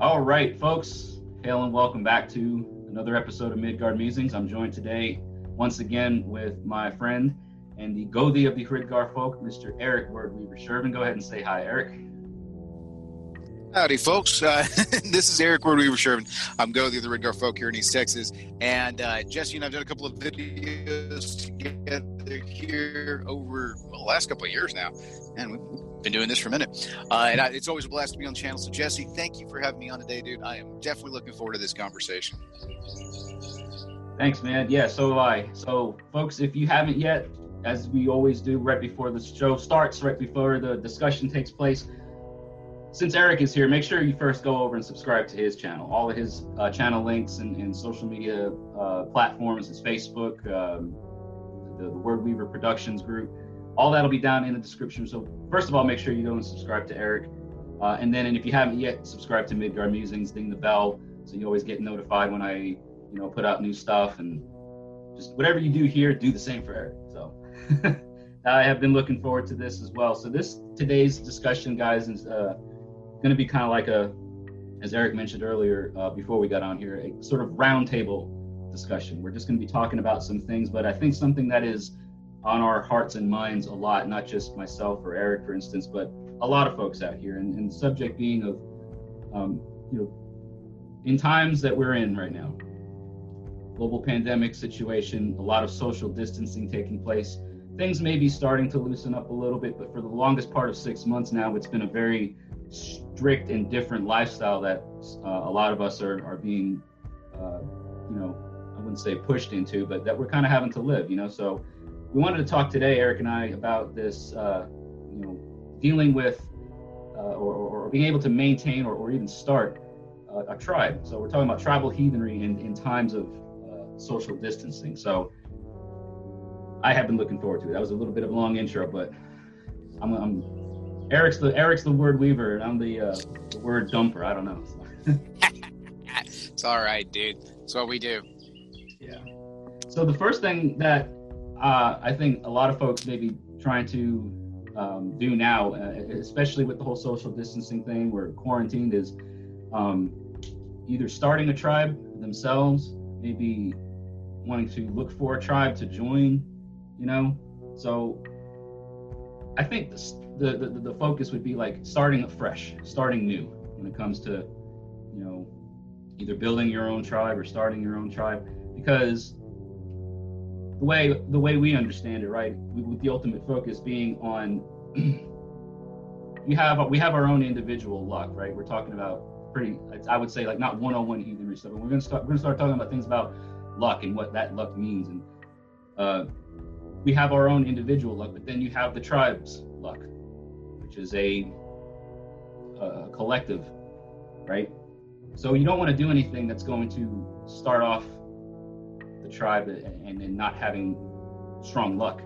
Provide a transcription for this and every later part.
All right, folks. Hail and welcome back to another episode of Midgard Musings. I'm joined today once again with my friend and the Gothi of the Hridgar folk, Mr. Eric Wordweaver Shervin. Go ahead and say hi, Eric. Howdy, folks. Uh, this is Eric Wordweaver Shervin. I'm Gothi of the Hridgar folk here in East Texas. And uh, Jesse and I've done a couple of videos together here over the last couple of years now. And we've been doing this for a minute. Uh, and I, it's always a blast to be on the channel. So, Jesse, thank you for having me on today, dude. I am definitely looking forward to this conversation. Thanks, man. Yeah, so have I. So, folks, if you haven't yet, as we always do right before the show starts, right before the discussion takes place, since Eric is here, make sure you first go over and subscribe to his channel. All of his uh, channel links and, and social media uh, platforms, his Facebook, um, the, the Word Weaver Productions group, all that'll be down in the description. So first of all, make sure you go and subscribe to Eric. Uh, and then, and if you haven't yet, subscribe to Midgard Musings, ding the bell, so you always get notified when I, you know, put out new stuff. And just whatever you do here, do the same for Eric. So I have been looking forward to this as well. So this today's discussion, guys, is uh, going to be kind of like a, as Eric mentioned earlier uh, before we got on here, a sort of roundtable discussion. We're just going to be talking about some things, but I think something that is on our hearts and minds a lot, not just myself or Eric, for instance, but a lot of folks out here. And, and the subject being of, um, you know, in times that we're in right now, global pandemic situation, a lot of social distancing taking place. Things may be starting to loosen up a little bit, but for the longest part of six months now, it's been a very strict and different lifestyle that uh, a lot of us are, are being, uh, you know, I wouldn't say pushed into, but that we're kind of having to live, you know. So we wanted to talk today, Eric and I, about this, uh, you know, dealing with uh, or, or, being able to maintain or, or even start a tribe. So we're talking about tribal heathenry in, in times of uh, social distancing. So I have been looking forward to it. That was a little bit of a long intro, but I'm, I'm Eric's the Eric's the word weaver, and I'm the, uh, the word dumper. I don't know. it's all right, dude. It's what we do. Yeah. So the first thing that uh, I think a lot of folks may be trying to um, do now, uh, especially with the whole social distancing thing, we're quarantined, is um, either starting a tribe themselves, maybe wanting to look for a tribe to join, you know. So I think the, the, the focus would be like starting afresh, starting new when it comes to, you know, either building your own tribe or starting your own tribe, because the way the way we understand it, right? With the ultimate focus being on we have we have our own individual luck, right? We're talking about pretty I would say like not 101 heathenry stuff, but we're gonna start we're gonna start talking about things about luck and what that luck means. And uh, we have our own individual luck, but then you have the tribe's luck, which is a, a collective, right? So you don't want to do anything that's going to start off the tribe and, and not having strong luck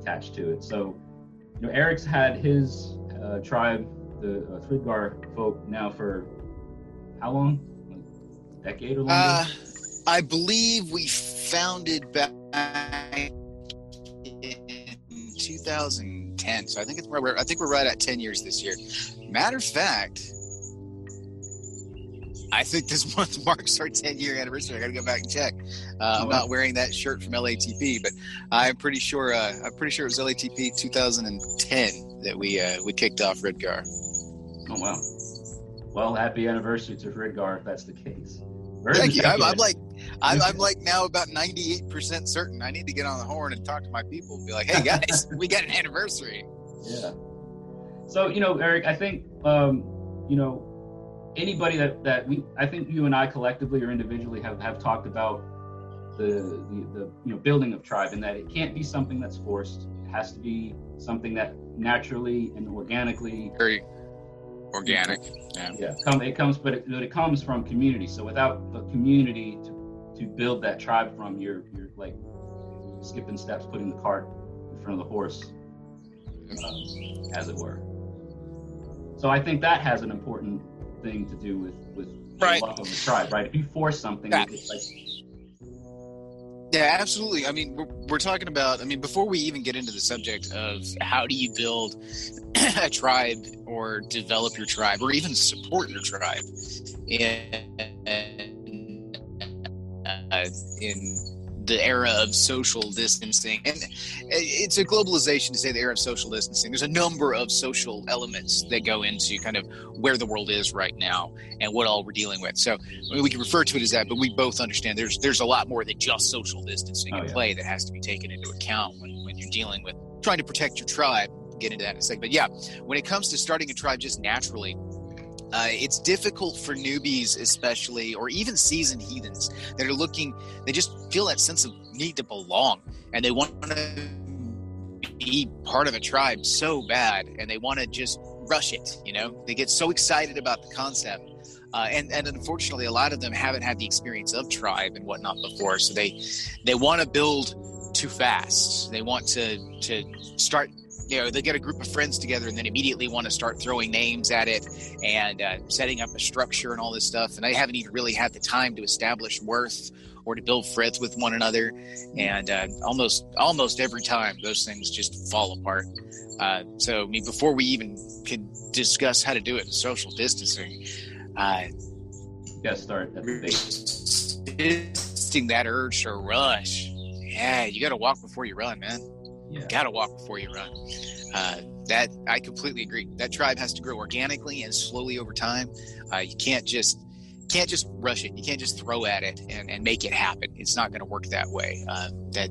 attached to it. So, you know, Eric's had his uh, tribe, the uh, Hridgar folk, now for how long? Decade or longer? Uh, I believe we founded back in 2010. So I think it's I think we're right at 10 years this year. Matter of fact, I think this month marks our 10 year anniversary. I got to go back and check. Uh, I'm not wearing that shirt from LATP, but I'm pretty sure. Uh, I'm pretty sure it was LATP 2010 that we uh, we kicked off Hridgar. Oh wow! Well, happy anniversary to Hridgar if that's the case. Very Thank you. I'm, I'm, like, I'm, I'm, like now about 98% certain. I need to get on the horn and talk to my people and be like, hey guys, we got an anniversary. Yeah. So you know, Eric, I think um, you know anybody that that we I think you and I collectively or individually have have talked about the, the the you know building of tribe, and that it can't be something that's forced. It has to be something that naturally and organically very organic. Yeah, yeah. Come it comes, but it, but it comes from community. So without the community to to build that tribe from, you're you're like skipping steps, putting the cart in front of the horse, uh, as it were. So I think that has an important thing to do with with right. love of the tribe, right? If you force something, yeah. it's like yeah, absolutely. I mean, we're, we're, talking about. I mean, before we even get into the subject of how do you build a tribe or develop your tribe or even support your tribe in uh, in the era of social distancing. And it's a globalization to say the era of social distancing. There's a number of social elements that go into kind of where the world is right now and what all we're dealing with. So I mean, we can refer to it as that, but we both understand there's there's a lot more than just social distancing oh, in yeah. play that has to be taken into account when, when you're dealing with trying to protect your tribe. get into that in a second. But yeah, when it comes to starting a tribe just naturally, uh, it's difficult for newbies, especially, or even seasoned heathens that are looking, they just feel that sense of need to belong and they want to be part of a tribe so bad and they want to just rush it. You know, they get so excited about the concept. Uh, and, and unfortunately, a lot of them haven't had the experience of tribe and whatnot before. So they, they want to build too fast. They want to, to start you know they get a group of friends together and then immediately want to start throwing names at it and uh, setting up a structure and all this stuff and they haven't even really had the time to establish worth or to build friends with one another. And uh, almost almost every time those things just fall apart. Uh, so i mean before we even can discuss how to do it social distancing uh, got to start resisting that urge to rush. Yeah you got to walk before you run man yeah. gotta walk before you run. Uh, that I completely agree. That tribe has to grow organically and slowly over time. Uh, you can't just can't just rush it. You can't just throw at it and, and make it happen. It's not going to work that way. Uh, that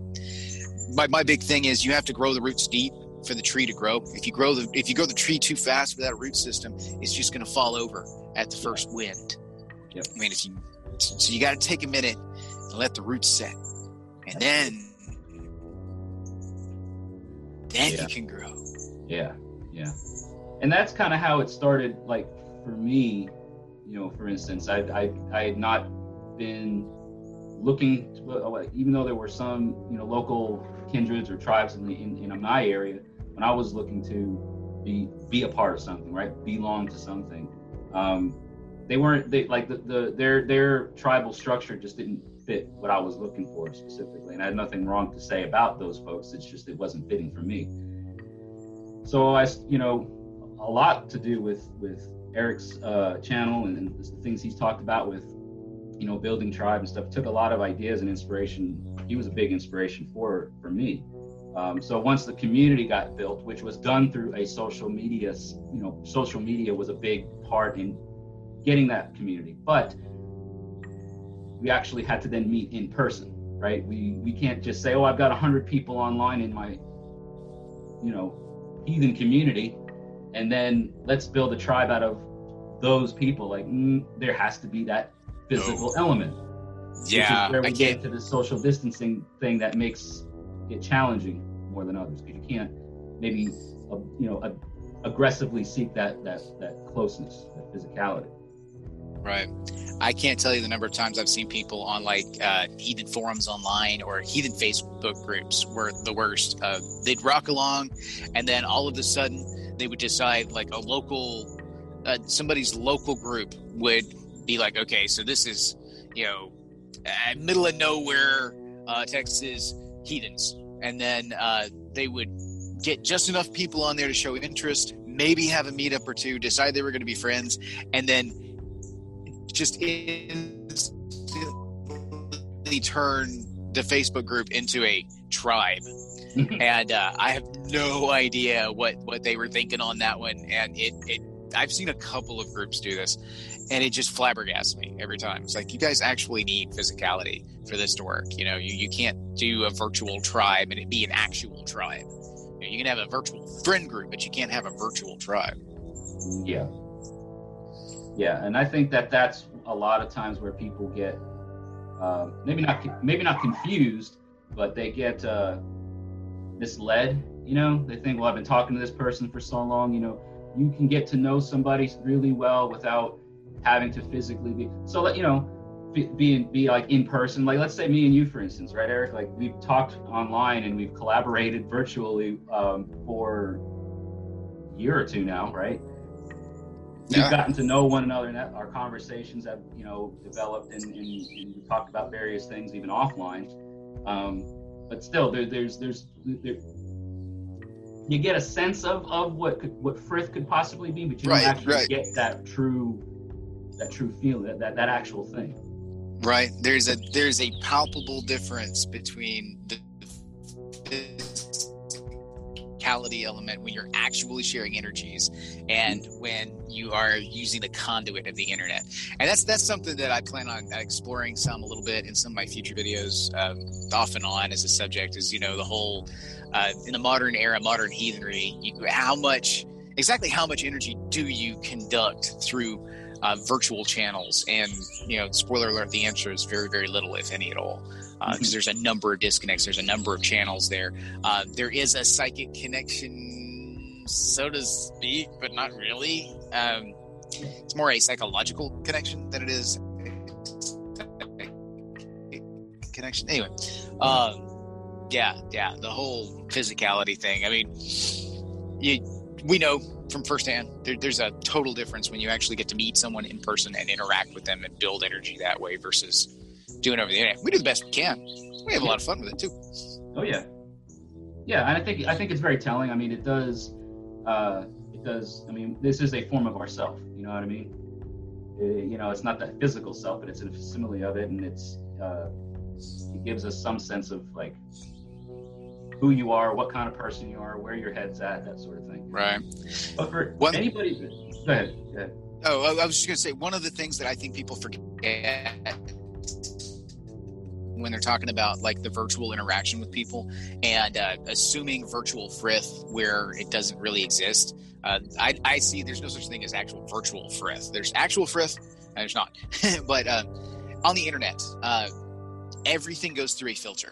my, my big thing is you have to grow the roots deep for the tree to grow. If you grow the if you grow the tree too fast without a root system, it's just going to fall over at the first wind. Yep. I mean, if you so you got to take a minute and let the roots set, and then then yeah. you can grow. Yeah, yeah. And that's kind of how it started. Like for me, you know, for instance, I I, I had not been looking, to, even though there were some you know local kindreds or tribes in the in, in my area, when I was looking to be be a part of something, right, belong to something. Um, they weren't they like the, the their their tribal structure just didn't fit what I was looking for specifically. And I had nothing wrong to say about those folks. It's just it wasn't fitting for me. So I, you know, a lot to do with with Eric's uh, channel and, and, the things he's talked about with, you know, building tribe and stuff. Took a lot of ideas and inspiration. He was a big inspiration for for me. Um, so once the community got built, which was done through a social media, you know, social media was a big part in getting that community. But we actually had to then meet in person, right? We we can't just say, oh, I've got hundred people online in my, you know, heathen community, and then let's build a tribe out of those people. Like mm, there has to be that physical no. element. Yeah, where we I get to the social distancing thing that makes it challenging more than others because you can't maybe uh, you know aggressively seek that that that closeness, that physicality. Right. I can't tell you the number of times I've seen people on like uh, heathen forums online or heathen Facebook groups were the worst. Uh, they'd rock along, and then all of a sudden they would decide like a local, uh, somebody's local group would be like, okay, so this is you know, middle of nowhere, uh, Texas heathens, and then uh, they would get just enough people on there to show interest, maybe have a meetup or two, decide they were going to be friends, and then just instantly turn the Facebook group into a tribe. and uh, I have no idea what what they were thinking on that one. And it, it I've seen a couple of groups do this, and it just flabbergasts me every time. It's like you guys actually need physicality for this to work. You know, you, you can't do a virtual tribe and it be an actual tribe. You, know, you can have a virtual friend group, but you can't have a virtual tribe. Yeah, yeah, and I think that that's a lot of times where people get uh, maybe not maybe not confused, but they get uh, misled. You know, they think, well, I've been talking to this person for so long. You know, you can get to know somebody really well without having to physically be. So that you know, be, be be like in person. Like let's say me and you, for instance, right, Eric? Like we've talked online and we've collaborated virtually um, for a year or two now, right? We've gotten to know one another, and that our conversations have, you know, developed, and, and, and we talked about various things even offline. Um, but still, there, there's there's there, you get a sense of of what could, what Frith could possibly be, but you don't actually right. get that true that true feeling, that, that that actual thing. Right. There's a there's a palpable difference between the element when you're actually sharing energies and when you are using the conduit of the internet. And that's that's something that i plan on exploring some a little bit in some of my future videos um, off and on as a subject is you know the whole uh, in the modern era modern heathenry you, how much exactly how much energy do you conduct through uh, virtual channels? And you know spoiler alert the answer is very very little if any at all because uh, there's a number of disconnects. There's a number of channels there. Uh, there is a psychic connection, so to speak, but not really. Um, it's more a psychological connection than it is connection. Anyway, um, yeah, yeah, the whole physicality thing. I mean, you, we know from firsthand there, there's a total difference when you actually get to meet someone in person and interact with them and build energy that way versus doing over the internet. We do the best we can. We have a lot of fun with it too. Oh yeah, yeah, and I think I think it's very telling. I mean, it does, uh, it does. I mean, this is a form of ourself. You know what I mean? It, you know, it's not that physical self, but it's a facsimile of it, and it's uh, it gives us some sense of like who you are, what kind of person you are, where your head's at, that sort of thing. Right. But for One, anybody, go ahead. Go ahead. Oh, I was just going to say one of the things that I think people forget when they're talking about like the virtual interaction with people and uh, assuming virtual frith where it doesn't really exist. Uh, I, I, see there's no such thing as actual virtual frith. There's actual frith, and there's not. but uh, on the internet, uh, everything goes through a filter.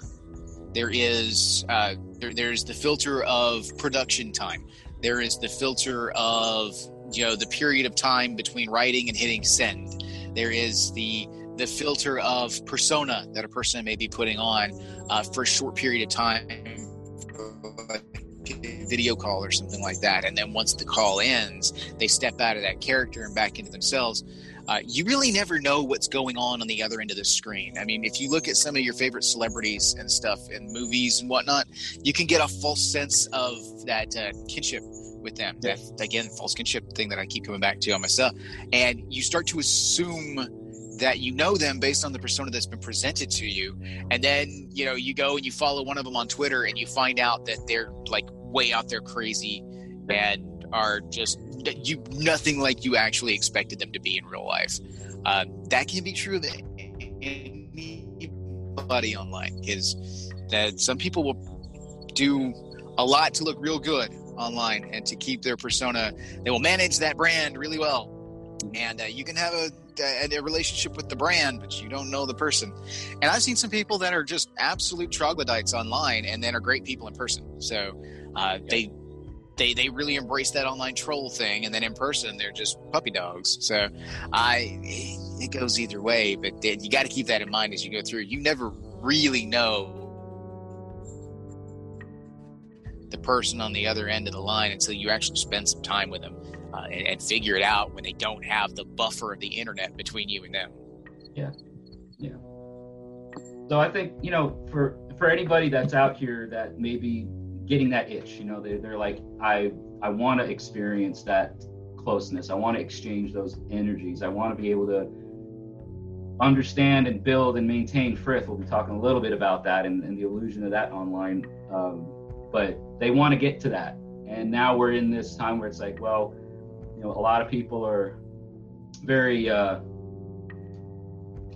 There is uh, there, there's the filter of production time. There is the filter of you know the period of time between writing and hitting send. There is the the filter of persona that a person may be putting on uh, for a short period of time video call or something like that. And then once the call ends they step out of that character and back into themselves. Uh, you really never know what's going on on the other end of the screen. I mean if you look at some of your favorite celebrities and stuff in movies and whatnot you can get a false sense of that uh, kinship with them. That again false kinship thing that i keep coming back to on myself. And you start to assume that you know them based on the persona that's been presented to you. And then you know you go and you follow one of them on twitter and you find out that they're like way out there crazy and are just you nothing like you actually expected them to be in real life. Uh, that can be true of anybody online is that some people will do a lot to look real good online and to keep their persona. They will manage that brand really well and uh, you can have a a, a, relationship with the brand, but you don't know the person. And I've seen some people that are just absolute troglodytes online, and then are great people in person. So uh, they they they really embrace that online troll thing, and then in person they're just puppy dogs. So I it goes either way, but you got to keep that in mind as you go through. You never really know the person on the other end of the line until you actually spend some time with them uh, and, and, figure it out when they don't have the buffer of the internet between you and them. Yeah, yeah. So I think you know, for for anybody that's out here that maybe getting that itch, you know, they, they're like, I I want to experience that closeness. I want to exchange those energies. I want to be able to understand and build and maintain Frith. We'll be talking a little bit about that and, and the illusion of that online. Um, but they want to get to that. And now we're in this time where it's like, well, you know, a lot of people are very, uh,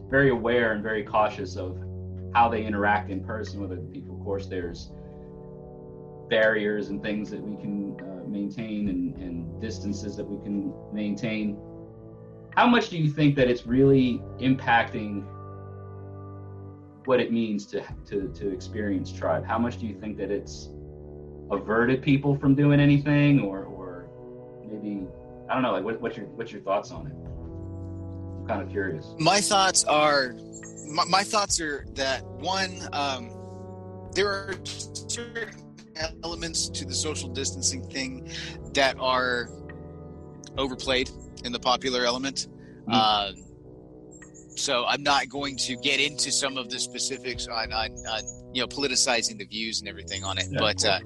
very aware and very cautious of how they interact in person with other people. Of course, there's barriers and things that we can uh, maintain and, and distances that we can maintain. How much do you think that it's really impacting what it means to to to experience tribe? How much do you think that it's averted people from doing anything, or or maybe I don't know. Like, what, what's your what's your thoughts on it? I'm kind of curious. My thoughts are my, my thoughts are that one, um, there are certain elements to the social distancing thing that are overplayed in the popular element. Mm-hmm. Uh, so I'm not going to get into some of the specifics on, on, on you know politicizing the views and everything on it, yeah, but uh,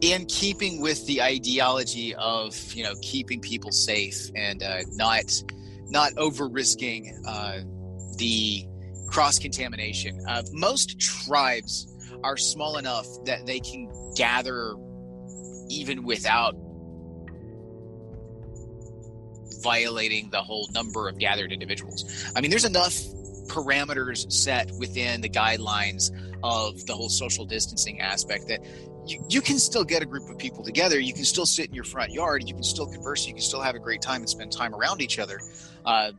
in keeping with the ideology of you know keeping people safe and uh, not not over risking uh, the cross contamination. Uh, most tribes are small enough that they can gather even without violating the whole number of gathered individuals. I mean, there's enough parameters set within the guidelines of the whole social distancing aspect that you, you can still get a group of people together. You can still sit in your front yard. You can still converse. You can still have a great time and spend time around each other. Uh,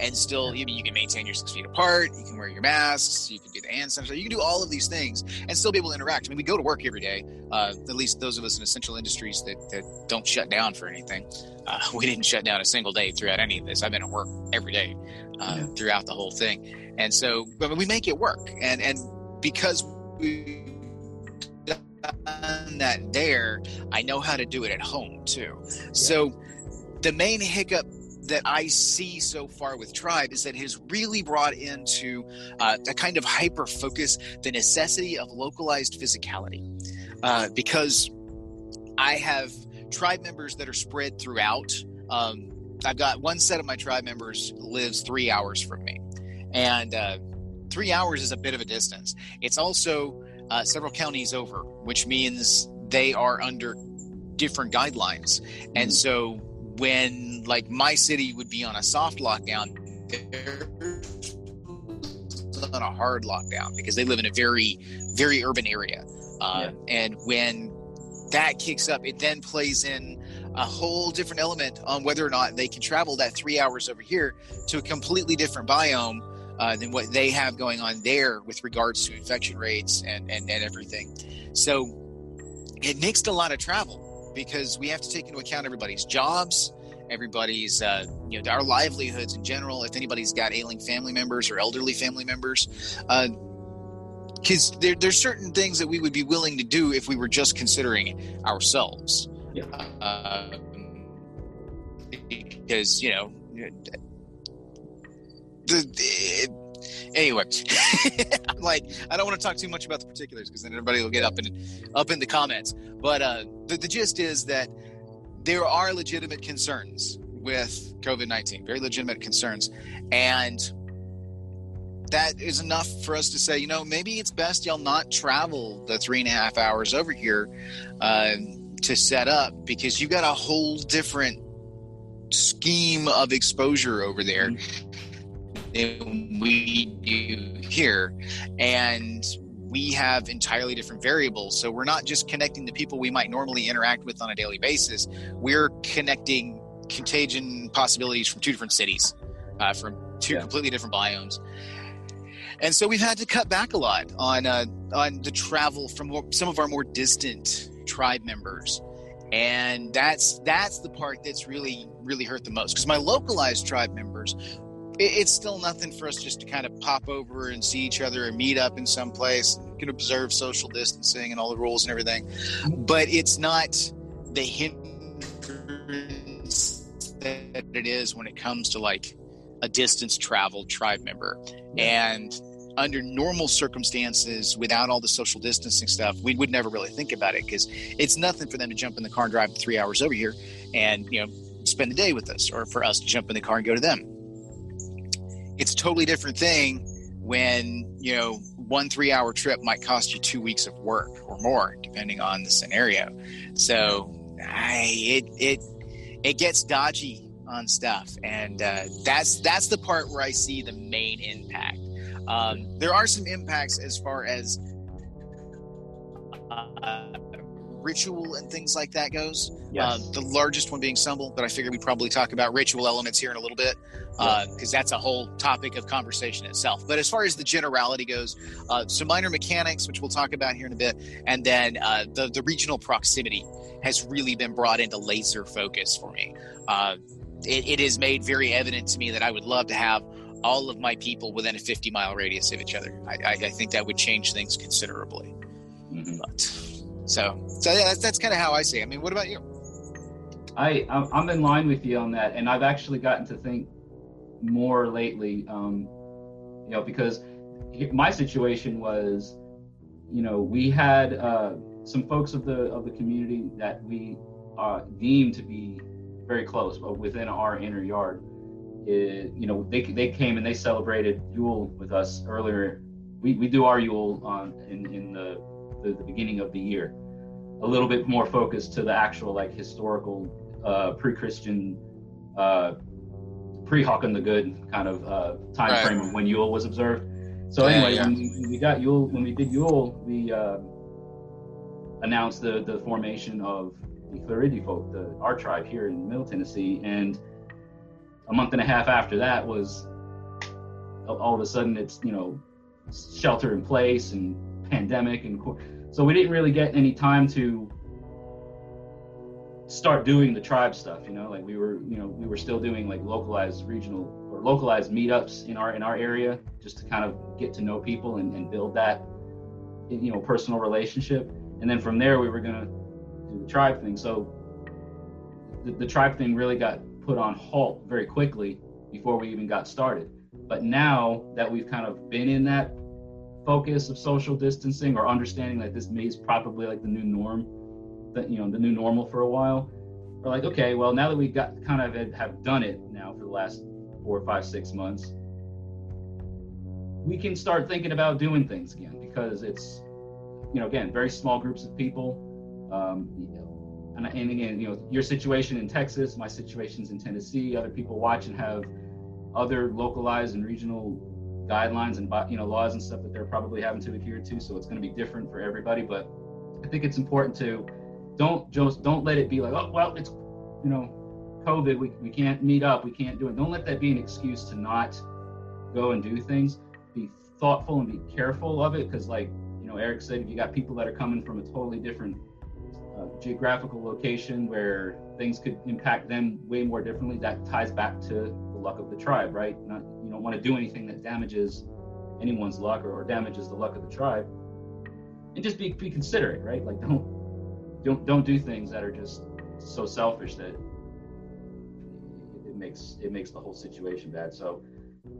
and still you, you can maintain your six feet apart you can wear your masks you can do the hand sanitizer you can do all of these things and still be able to interact. I mean we go to work every day uh, at least those of us in essential industries that, that don't shut down for anything. Uh, we didn't shut down a single day throughout any of this. I've been at work every day uh, yeah. throughout the whole thing. And so but we make it work. And and because we done that there i know how to do it at home too. Yeah. so the main hiccup that I see so far with Tribe is that it has really brought into uh, a kind of hyper focus the necessity of localized physicality. Uh, because I have tribe members that are spread throughout. Um, I've got one set of my tribe members lives three hours from me, and uh, three hours is a bit of a distance. It's also uh, several counties over, which means they are under different guidelines, and mm-hmm. so when like my city would be on a soft lockdown, they're on a hard lockdown because they live in a very, very urban area. Uh, yeah. And when that kicks up, it then plays in a whole different element on whether or not they can travel that three hours over here to a completely different biome uh, than what they have going on there with regards to infection rates and, and, and everything. So it nixed a lot of travel because we have to take into account everybody's jobs, everybody's uh, you know our livelihoods in general. If anybody's got ailing family members or elderly family members, because uh, there, there's certain things that we would be willing to do if we were just considering ourselves. Yeah. Uh, because you know the, the anyway i'm like i don't want to talk too much about the particulars because then everybody will get up in up in the comments. But uh the, the gist is that there are legitimate concerns with covid-19 very legitimate concerns. And that is enough for us to say you know maybe it's best y'all not travel the three and a half hours over here uh, to set up because you've got a whole different scheme of exposure over there. Mm-hmm than we do here. And we have entirely different variables. So we're not just connecting the people we might normally interact with on a daily basis. We're connecting contagion possibilities from two different cities, uh, from two yeah. completely different biomes. And so we've had to cut back a lot on uh, on the travel from some of our more distant tribe members, and that's that's the part that's really really hurt the most because my localized tribe members it's still nothing for us just to kind of pop over and see each other and meet up in some place and can observe social distancing and all the rules and everything. But it's not the hindrance that it is when it comes to like a distance travel tribe member. And under normal circumstances without all the social distancing stuff we would never really think about it because it's nothing for them to jump in the car and drive three hours over here and you know spend the day with us or for us to jump in the car and go to them it's a totally different thing when you know one three hour trip might cost you two weeks of work or more depending on the scenario. So I, it it it gets dodgy on stuff and uh, that's that's the part where i see the main impact. Um, there are some impacts as far as uh, ritual and things like that goes. Yes. Uh, the largest one being Sumbel, but I figure we probably talk about ritual elements here in a little bit because uh, that's a whole topic of conversation itself. But as far as the generality goes, uh, some minor mechanics, which we'll talk about here in a bit, and then uh, the the regional proximity has really been brought into laser focus for me. Uh, it, it is made very evident to me that I would love to have all of my people within a 50 mile radius of each other. I, I, I think that would change things considerably. Mm-hmm. But so, so yeah, that's, that's kind of how I see. It. I mean, what about you? I I'm in line with you on that, and I've actually gotten to think more lately. Um, you know, because my situation was, you know, we had uh, some folks of the of the community that we uh, deemed to be very close, but within our inner yard. It, you know, they they came and they celebrated Yule with us earlier. We, we do our Yule on in in the, the, the beginning of the year, a little bit more focused to the actual like historical uh, pre-Christian, uh, pre-Håkon the Good kind of uh, time right. frame of when Yule was observed. So yeah, anyway, yeah. When, we, when, we, got Yule, when we did Yule, we uh, announced the the formation of the Claridi folk, the our tribe here in Middle Tennessee, and a month and a half after that was all of a sudden it's you know shelter in place and pandemic and so we didn't really get any time to start doing the tribe stuff you know like we were you know we were still doing like localized regional or localized meetups in our in our area just to kind of get to know people and, and build that you know personal relationship and then from there we were to do the tribe thing so the, the tribe thing really got put on halt very quickly before we even got started. But now that we've kind of been in that focus of social distancing or understanding that this may is probably like the new norm, that you know the new normal for a while, we're like, okay, well now that we got kind of have done it now for the last four, five, six months, we can start thinking about doing things again because it's you know again very small groups of people. Um, and, and again, you know, your situation in Texas, my situation's in Tennessee. Other people watching have other localized and regional guidelines and you know laws and stuff that they're probably having to adhere to. So it's going to be different for everybody. But I think it's important to don't just don't let it be like, oh well, it's you know, COVID. We we can't meet up. We can't do it. Don't let that be an excuse to not go and do things. Be thoughtful and be careful of it because, like you know, Eric said, if you got people that are coming from a totally different uh, geographical location where things could impact them way more differently, that ties back to the luck of the tribe, right? Not want to do anything that damages anyone's luck or, or damages the luck of the tribe. And just be, be considerate, right? Like don't don't don't do things that are just so selfish that it makes it makes the whole situation bad. So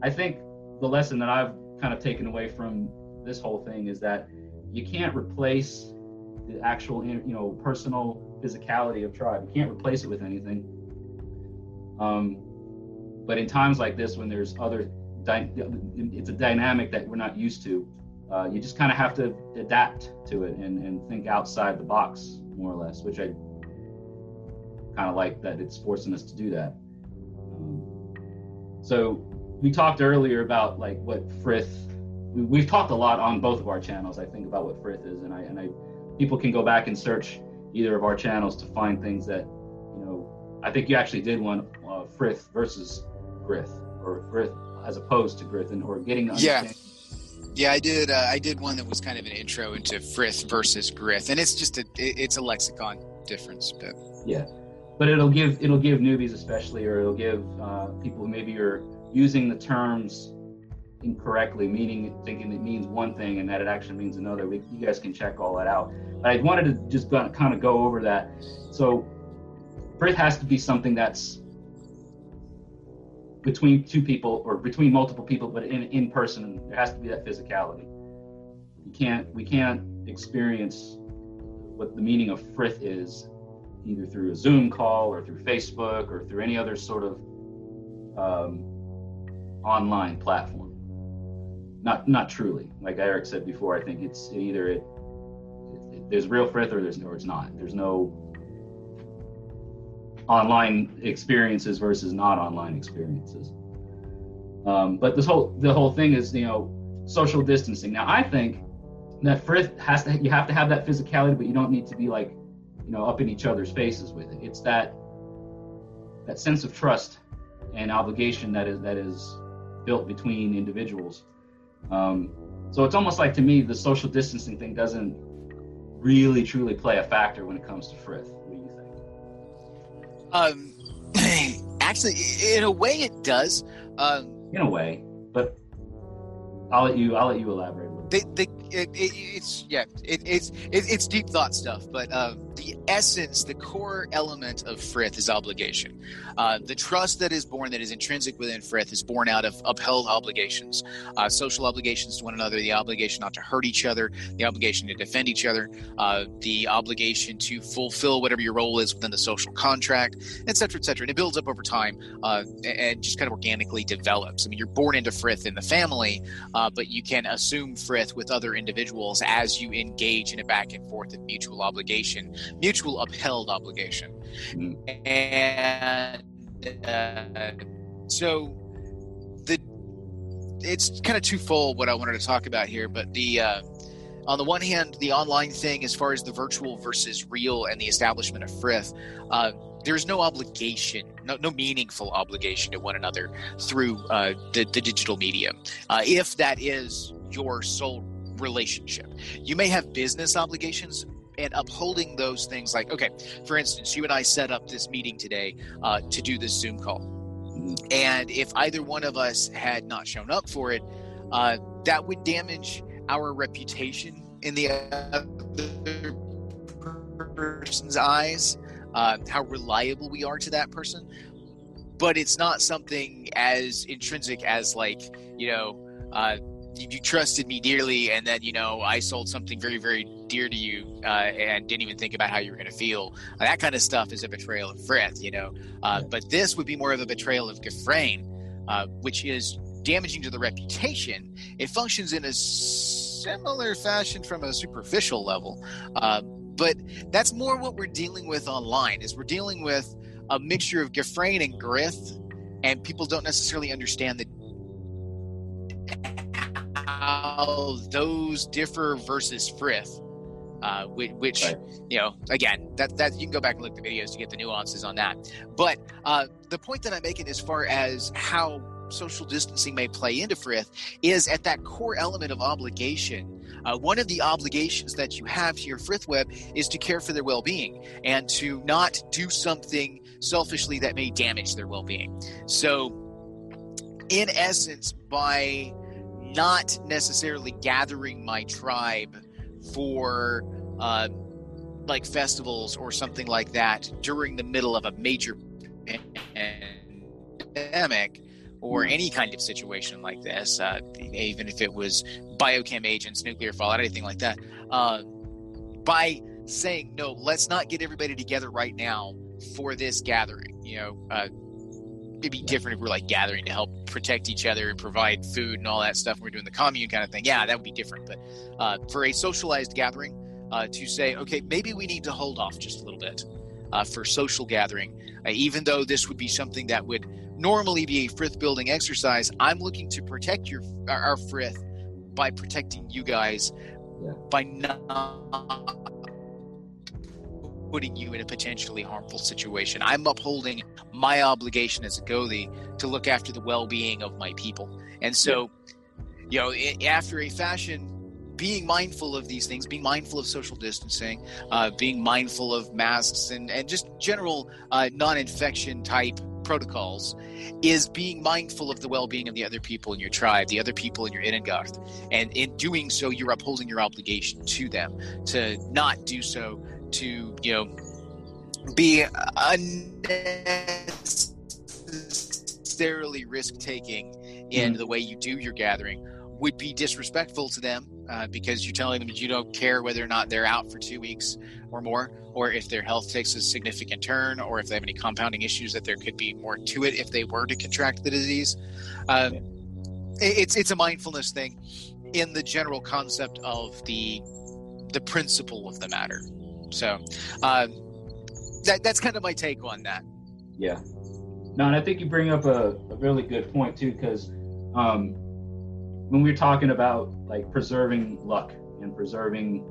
I think the lesson that I've kind of taken away from this whole thing is that you can't replace the actual you know personal physicality of tribe. You can't replace it with anything. Um, but in times like this, when there's other, it's a dynamic that we're not used to. Uh, you just kind of have to adapt to it and, and think outside the box more or less, which I kind of like that it's forcing us to do that. Um, so we talked earlier about like what Frith. We, have talked a lot on both of our channels, I think, about what Frith is, and I and I people can go back and search either of our channels to find things that, you know, I think you actually did one uh, Frith versus Grith or grith as opposed to Grith and or getting yeah. Yeah, I did. Uh, I did one that was kind of an intro into Frith versus Grith, and it's just a it, it's a lexicon difference, but yeah, but it'll give it'll give newbies especially, or it'll give uh, people who maybe are using the terms incorrectly, meaning thinking it means one thing and that it actually means another. We, you guys can check all that out. But I wanted to just kind of go over that. So, Frith has to be something that's between two people or between multiple people, but in in person. There has to be that physicality. You can't we can't experience what the meaning of Frith is either through a Zoom call or through Facebook or through any other sort of um, online platform not not truly. Like Eric said before, I think it's either it, it there's real frith or there's or it's not. There's no online experiences versus not online experiences. Um, but this whole the whole thing is you know social distancing. Now I think that frith has to you have to have that physicality, but you don't need to be like you know, up in each other's faces with it. It's that that sense of trust and obligation that is that is built between individuals. Um, so it's almost like to me the social distancing thing doesn't really truly play a factor when it comes to Frith. Um, actually, in a way, it does. Um, in a way, but I'll let you. I'll let you elaborate. The, the, it, it, it's yeah, it, it's it's deep thought stuff, but um, the essence, the core element of Frith is obligation. Uh, the trust that is born, that is intrinsic within Frith, is born out of upheld obligations, uh, social obligations to one another, the obligation not to hurt each other, the obligation to defend each other, uh, the obligation to fulfill whatever your role is within the social contract, et cetera, et cetera. And it builds up over time uh, and just kind of organically develops. I mean, you're born into Frith in the family, uh, but you can assume Frith with other individuals as you engage in a back and forth of mutual obligation mutual upheld obligation. Mm-hmm. And uh, so the it's kind of twofold what I wanted to talk about here, but the uh, on the one hand, the online thing, as far as the virtual versus real and the establishment of Frith, uh, there's no obligation, no, no meaningful obligation to one another through uh, the, the digital medium. Uh, if that is your sole relationship, you may have business obligations, and upholding those things like okay for instance you and i set up this meeting today uh, to do this zoom call. And if either one of us had not shown up for it uh, that would damage our reputation in the other person's eyes uh, how reliable we are to that person. But it's not something as intrinsic as like you know uh, you trusted me dearly and then you know i sold something very very dear to you uh, and didn't even think about how you were going to feel that kind of stuff is a betrayal of Frith, you know? Uh, but this would be more of a betrayal of Gefrain, uh, which is damaging to the reputation. It functions in a similar fashion from a superficial level uh, but that's more what we're dealing with online is we're dealing with a mixture of Gefrain and Grith and people don't necessarily understand the how those differ versus Frith. Uh, which, which right. you know, again, that that you can go back and look at the videos to get the nuances on that. But uh, the point that I'm making, as far as how social distancing may play into Frith, is at that core element of obligation. Uh, one of the obligations that you have to your Frith web is to care for their well-being and to not do something selfishly that may damage their well-being. So, in essence, by not necessarily gathering my tribe for uh, like festivals or something like that during the middle of a major pandemic or hmm. any kind of situation like this, uh, even if it was biochem agents, nuclear fallout, anything like that, uh, by saying, no, let's not get everybody together right now for this gathering. You know, uh, it'd be different if we're like gathering to help protect each other and provide food and all that stuff. We're doing the commune kind of thing. Yeah, that would be different. But uh, for a socialized gathering, uh, to say, okay, maybe we need to hold off just a little bit uh, for social gathering, uh, even though this would be something that would normally be a frith building exercise. I'm looking to protect your our frith by protecting you guys yeah. by not putting you in a potentially harmful situation. I'm upholding my obligation as a Gothi to look after the well-being of my people. And so, you know, after a fashion, being mindful of these things, being mindful of social distancing, uh, being mindful of masks and, and just general uh, non infection type protocols is being mindful of the well-being of the other people in your tribe, the other people in your Innangarth. And in doing so, you're upholding your obligation to them to not do so to you know be unnecessarily risk taking in mm. the way you do your gathering would be disrespectful to them uh, because you're telling them you don't care whether or not they're out for two weeks or more, or if their health takes a significant turn, or if they have any compounding issues that there could be more to it if they were to contract the disease. Um, it's it's a mindfulness thing in the general concept of the the principle of the matter. So uh, that that's kind of my take on that. Yeah. No, and I think you bring up a, a really good point too, because um, when we're talking about like preserving luck and preserving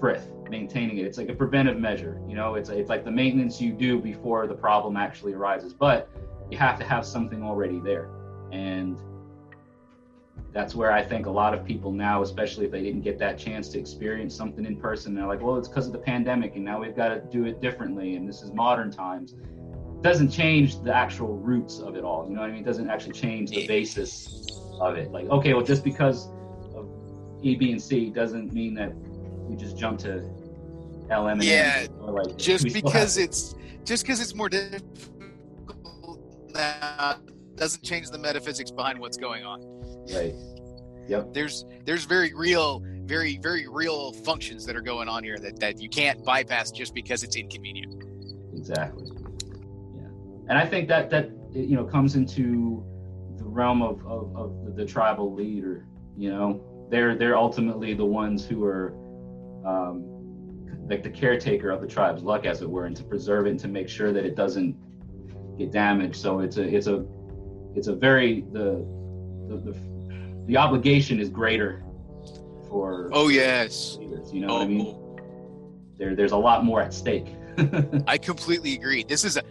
frith, maintaining it. It's like a preventive measure. You know, it's it's like the maintenance you do before the problem actually arises. But you have to have something already there, and that's where I think a lot of people now, especially if they didn't get that chance to experience something in person, they're like, well, it's because of the pandemic, and now we've got to do it differently, and this is modern times. It doesn't change the actual roots of it all. You know what I mean? It doesn't actually change the basis of it. Like, okay, well, just because of E, B, and C doesn't mean that we just jump to L, M, and Yeah, like, just because it's just because it's more difficult now doesn't change the metaphysics behind what's going on. Right. Yep. There's there's very real, very very real functions that are going on here that that you can't bypass just because it's inconvenient. Exactly. Yeah, and I think that that you know comes into the realm of, of, of the, tribal leader. You know, they're they're ultimately the ones who are um, like the caretaker of the tribe's luck, as it were, and to preserve it and to make sure that it doesn't get damaged. So it's a it's a it's a very the the the, the obligation is greater for Oh yes. leaders. You know oh, what I mean? There there's a lot more at stake. I completely agree. This is a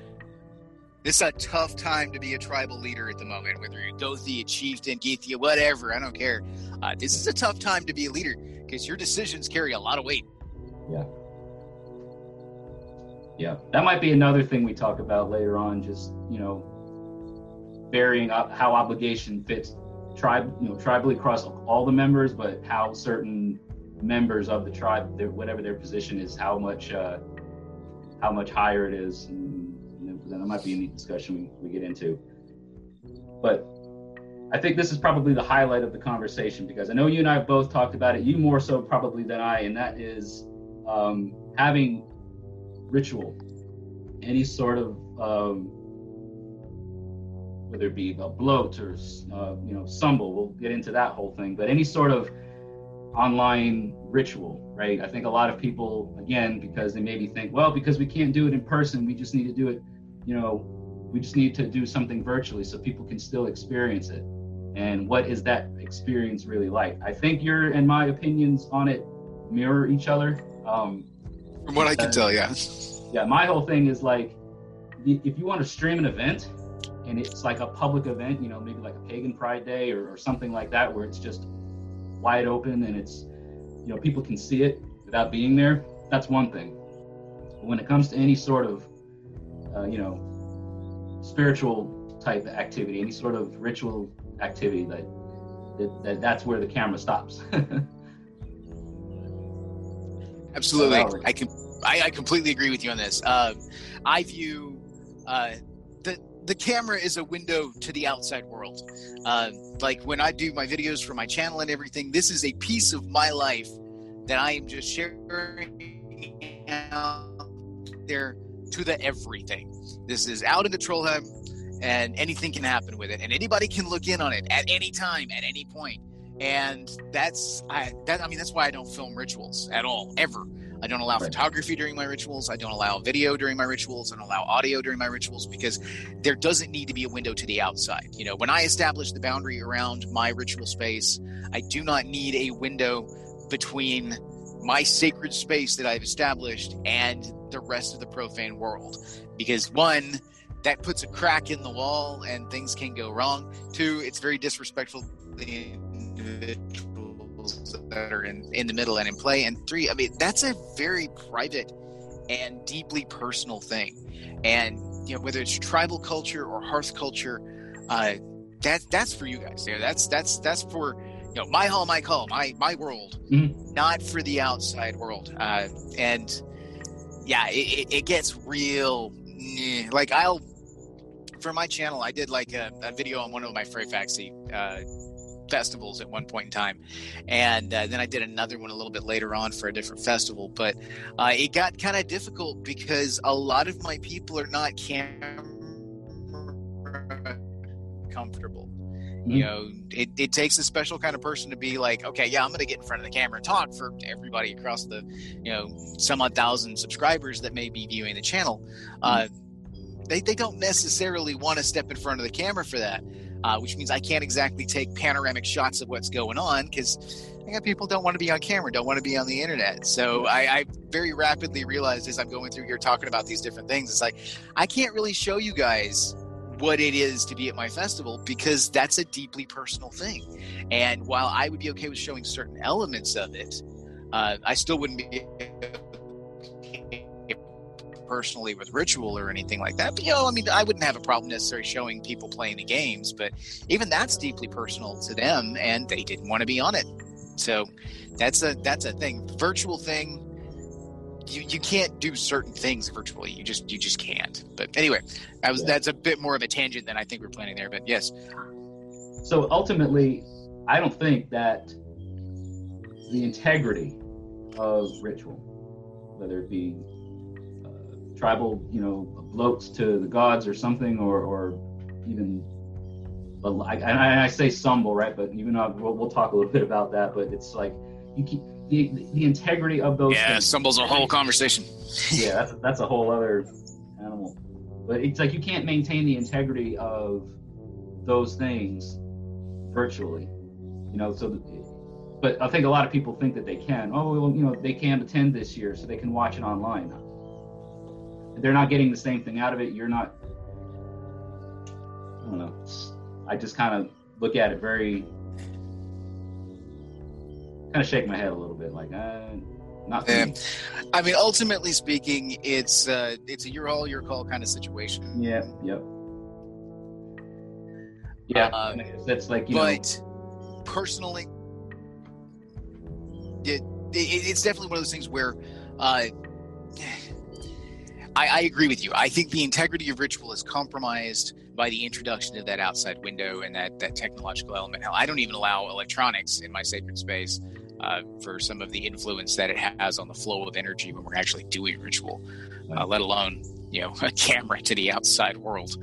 this is a tough time to be a tribal leader at the moment, whether you're Gothi, a chieftain, Gythia, whatever. I don't care. Uh, this is a tough time to be a leader because your decisions carry a lot of weight. Yeah. Yeah, that might be another thing we talk about later on. Just you know, varying up how obligation fits tribe, you know, tribally across all the members, but how certain members of the tribe, their, whatever their position is, how much uh, how much higher it is, and, and then that might be a neat discussion we, we get into. But I think this is probably the highlight of the conversation because I know you and I have both talked about it. You more so probably than I, and that is um, having ritual, any sort of um, whether it be a blót or uh, you know sumbel, we'll get into that whole thing. But any sort of online ritual, right? I think a lot of people, again, because they maybe think, well, because we can't do it in person, we just need to do it, you know, we just need to do something virtually so people can still experience it. And what is that experience really like? I think your and my opinions on it mirror each other. Um, From what I can tell, yeah. yeah, my whole thing is like, if you want to stream an event and it's like a public event, you know, maybe like a pagan pride day or, or something like that, where it's just wide open and it's, you know, people can see it without being there, that's one thing. But when it comes to any sort of, uh, you know, spiritual type activity, any sort of ritual activity, that, that, that that's where the camera stops. Absolutely. I can. I, I completely agree with you on this. Uh, I view uh, the camera is a window to the outside world. Uh, like when I do my videos for my channel and everything, this is a piece of my life that I am just sharing out there to the everything. This is out in the Trollheim, and anything can happen with it, and anybody can look in on it at any time, at any point. And that's I that I mean that's why I don't film rituals at all ever. I don't allow photography during my rituals. I don't allow video during my rituals. I don't allow audio during my rituals because there doesn't need to be a window to the outside. You know, when I establish the boundary around my ritual space, I do not need a window between my sacred space that I've established and the rest of the profane world. Because one, that puts a crack in the wall and things can go wrong. Two, it's very disrespectful to the that are in, in the middle and in play. And three, I mean, that's a very private and deeply personal thing. And you know, whether it's tribal culture or hearth culture, uh, that that's for you guys. Yeah, that's that's that's for you know my hall, my call, my my world, Mhm. not for the outside world. Uh, and yeah, it, it, gets real. eh, Like I'll for my channel, I did like a, a video on one of my Freyfaxi uh, festivals at one point in time, and uh, then I did another one a little bit later on for a different festival. But uh, it got kind of difficult because a lot of my people are not camera comfortable. You Mhm. know, it, it takes a special kind of person to be like, okay, yeah, I'm going to get in front of the camera and talk for everybody across the, you know, some odd thousand subscribers that may be viewing the channel. Uh, they, they don't necessarily want to step in front of the camera for that. uh, which means I can't exactly take panoramic shots of what's going on because people don't want to be on camera, don't want to be on the internet. So I, I very rapidly realized as I'm going through here talking about these different things, it's like I can't really show you guys what it is to be at my festival because that's a deeply personal thing. And while I would be okay with showing certain elements of it, uh, I still wouldn't be personally with ritual or anything like that. But you know, I mean, I wouldn't have a problem necessarily showing people playing the games, but even that's deeply personal to them, and they didn't want to be on it. So that's a that's a thing. Virtual thing. You, you can't do certain things virtually. You just you just can't. But anyway, that was yeah. that's a bit more of a tangent than I think we're planning there. But yes. So ultimately, I don't think that the integrity of ritual, whether it be tribal, you know, floats to the gods or something, or, or even, but I, and I say sumbel, right? But even though we'll, we'll, talk a little bit about that, but it's like you keep the, the integrity of those. Yeah, sumbel's a whole conversation. yeah, that's that's a whole other animal. But it's like you can't maintain the integrity of those things virtually. You know, so but I think a lot of people think that they can. Oh, well, you know, they can't attend this year, so they can watch it online. They're not getting the same thing out of it. You're not. I don't know. I just kind of look at it very. Kind of shake my head a little bit, like, uh, not. Yeah. I mean, ultimately speaking, it's uh, it's a your all your call kind of situation. Yeah. Yep. Yeah. That's like you but know, personally it, it, it's definitely one of those things where uh, I, I, agree with you. I think the integrity of ritual is compromised by the introduction of that outside window and that, that technological element. Hell, I don't even allow electronics in my sacred space uh, for some of the influence that it has on the flow of energy when we're actually doing ritual, uh, let alone you know a camera to the outside world.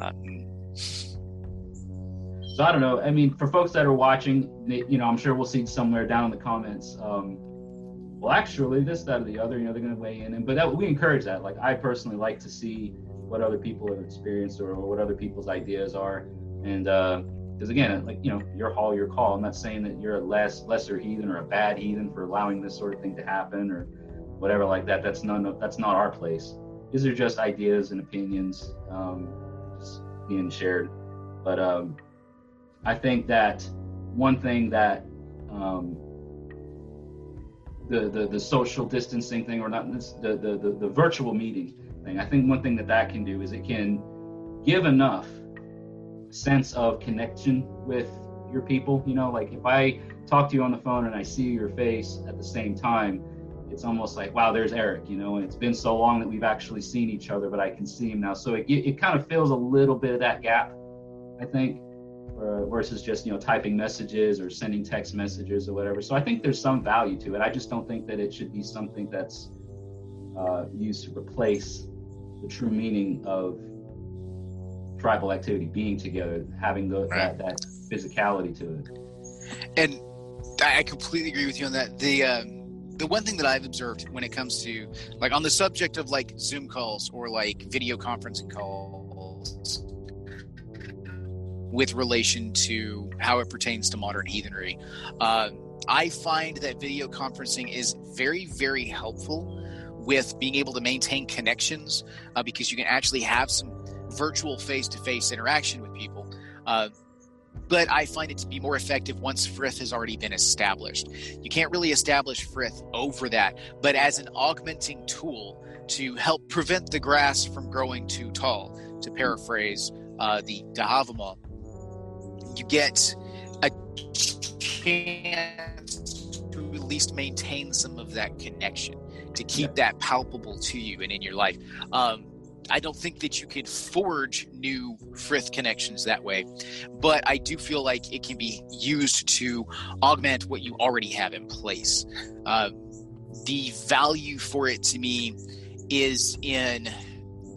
Uh, so I don't know. I mean, for folks that are watching, you know, I'm sure we'll see somewhere down in the comments. Um, well, actually, this, that, or the other. You know, they're going to weigh in, and but that, we encourage that. Like, I personally like to see what other people have experienced or, or what other people's ideas are, and because uh, again, like you know, your hall, your call. I'm not saying that you're a less lesser heathen or a bad heathen for allowing this sort of thing to happen or whatever like that. That's none. That's not our place. These are just ideas and opinions um, just being shared. But um, I think that one thing that um, the, the the social distancing thing, or not the, the the the virtual meeting thing, I think one thing that that can do is it can give enough sense of connection with your people. You know, like if I talk to you on the phone and I see your face at the same time, it's almost like wow, there's Eric. You know, and it's been so long that we've actually seen each other, but I can see him now. So it it kind of fills a little bit of that gap, I think uh, versus just you know typing messages or sending text messages or whatever. So I think there's some value to it. I just don't think that it should be something that's uh, used to replace the true meaning of tribal activity, being together, having the, right. that that physicality to it. And I completely agree with you on that. The um, the one thing that I've observed when it comes to like on the subject of like Zoom calls or like video conferencing calls with relation to how it pertains to modern heathenry. Uh, I find that video conferencing is very, very helpful with being able to maintain connections uh, because you can actually have some virtual face to face interaction with people. Uh, but I find it to be more effective once Frith has already been established. You can't really establish Frith over that, but as an augmenting tool to help prevent the grass from growing too tall, to paraphrase uh, the Havamal you get a chance to at least maintain some of that connection, to keep yeah. that palpable to you and in your life. Um, I don't think that you could forge new frith connections that way, but I do feel like it can be used to augment what you already have in place. Uh, the value for it to me is in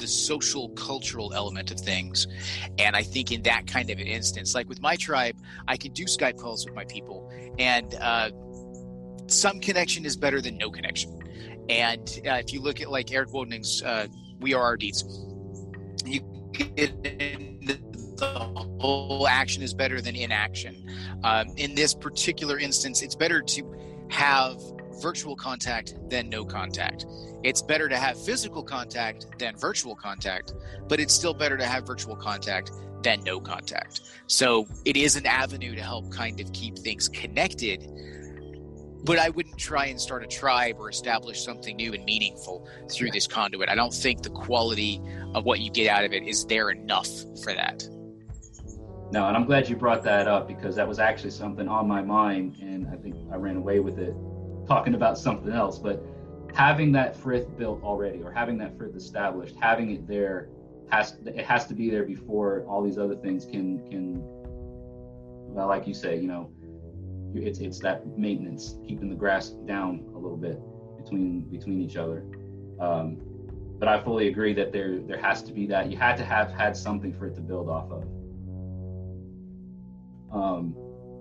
the social cultural element of things. And I think in that kind of an instance, like with my tribe, I can do Skype calls with my people, and uh, some connection is better than no connection. And uh, if you look at like Eric Wodening's uh, "We Are Our Deeds," you get the whole action is better than inaction. Um, in this particular instance, it's better to have virtual contact than no contact. It's better to have physical contact than virtual contact, but it's still better to have virtual contact than no contact. So it is an avenue to help kind of keep things connected. But I wouldn't try and start a tribe or establish something new and meaningful through this conduit. I don't think the quality of what you get out of it is there enough for that. No, and I'm glad you brought that up because that was actually something on my mind, and I think I ran away with it talking about something else. But having that frith built already, or having that frith established, having it there has it has to be there before all these other things can can well, like you say, you know, it's it's that maintenance, keeping the grass down a little bit between between each other. Um, but I fully agree that there there has to be that you had to have had something for it to build off of. Um,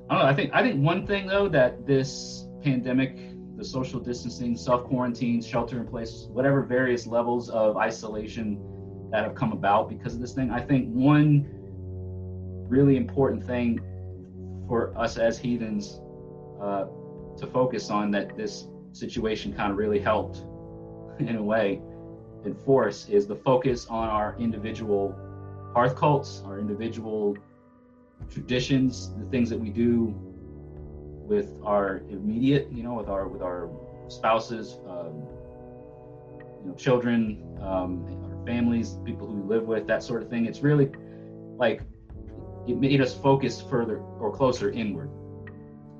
I don't know. I think I think one thing though that this pandemic, the social distancing, self quarantines, shelter in place, whatever various levels of isolation that have come about because of this thing, I think one really important thing for us as heathens uh, to focus on that this situation kind of really helped in a way enforce is the focus on our individual hearth cults, our individual traditions, the things that we do with our immediate, you know, with our with our spouses, um, you know, children, um, our families, people who we live with, that sort of thing. It's really like it made us focus further or closer inward.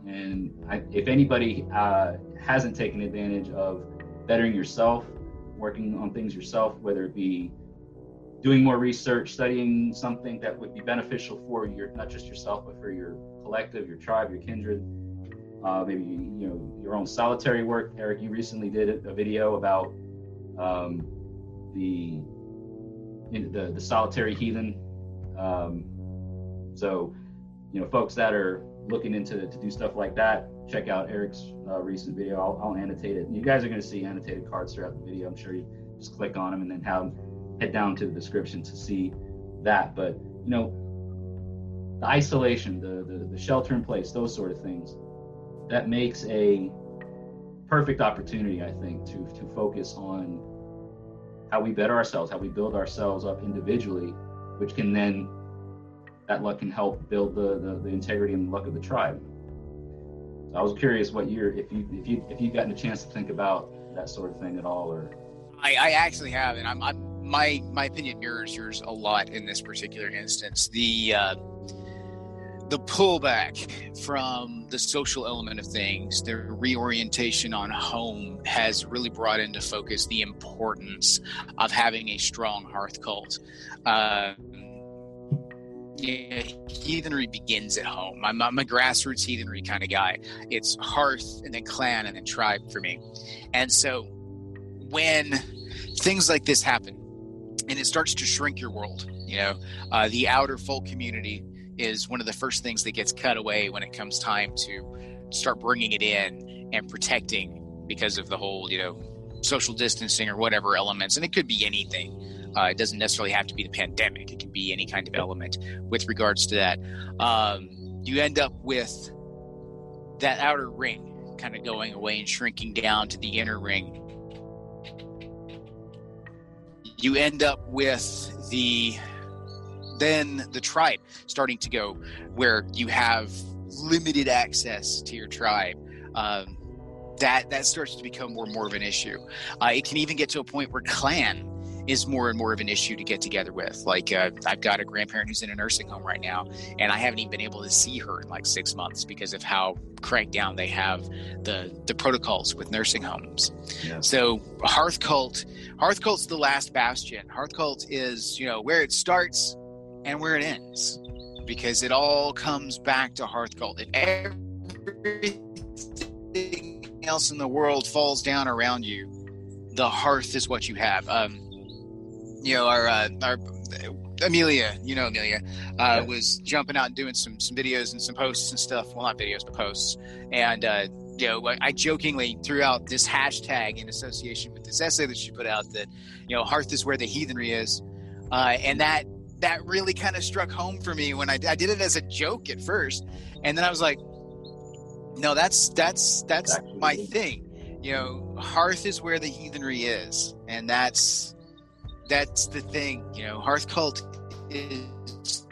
And I, if anybody uh, hasn't taken advantage of bettering yourself, working on things yourself, whether it be doing more research, studying something that would be beneficial for your not just yourself, but for your collective, your tribe, your kindred. Uh, maybe you know your own solitary work. Eric, you recently did a video about um, the the the solitary heathen. Um, so, you know, folks that are looking into to do stuff like that, check out Eric's uh, recent video. I'll, I'll annotate it. You guys are going to see annotated cards throughout the video. I'm sure you just click on them and then have head down to the description to see that. But you know, the isolation, the, the the shelter in place, those sort of things, that makes a perfect opportunity, I think, to to focus on how we better ourselves, how we build ourselves up individually, which can then that luck can help build the, the, the integrity and the luck of the tribe. So I was curious what you're if you if you if you've gotten a chance to think about that sort of thing at all or I, I actually have and I'm, I'm my my opinion mirrors yours a lot in this particular instance. The uh, the pullback from the social element of things, the reorientation on home has really brought into focus the importance of having a strong hearth cult. Uh, yeah, heathenry begins at home. I'm, I'm a grassroots heathenry kind of guy. It's hearth and then clan and then tribe for me. And so when things like this happen, and it starts to shrink your world. You know, uh, the outer folk community is one of the first things that gets cut away when it comes time to start bringing it in and protecting because of the whole, you know, social distancing or whatever elements. And it could be anything. Uh, it doesn't necessarily have to be the pandemic. It can be any kind of element with regards to that. Um, you end up with that outer ring kind of going away and shrinking down to the inner ring you end up with the then the tribe starting to go where you have limited access to your tribe um, that that starts to become more and more of an issue uh, it can even get to a point where clan is more and more of an issue to get together with. Like, uh, I've got a grandparent who's in a nursing home right now, and I haven't even been able to see her in like six months because of how cranked down they have the the protocols with nursing homes. Yeah. So, Hearth Cult, Hearth Cult's the last bastion. Hearth Cult is you know where it starts and where it ends because it all comes back to Hearth Cult. If everything else in the world falls down around you, the hearth is what you have. Um, you know, our uh, our Amelia, you know Amelia, uh, yeah. was jumping out and doing some some videos and some posts and stuff. Well, not videos, but posts. And uh, you know, I jokingly threw out this hashtag in association with this essay that she put out that you know, hearth is where the heathenry is, uh, and that that really kind of struck home for me when I, I did it as a joke at first, and then I was like, no, that's that's that's my thing. You know, hearth is where the heathenry is, and that's that's the thing. You know, hearth cult is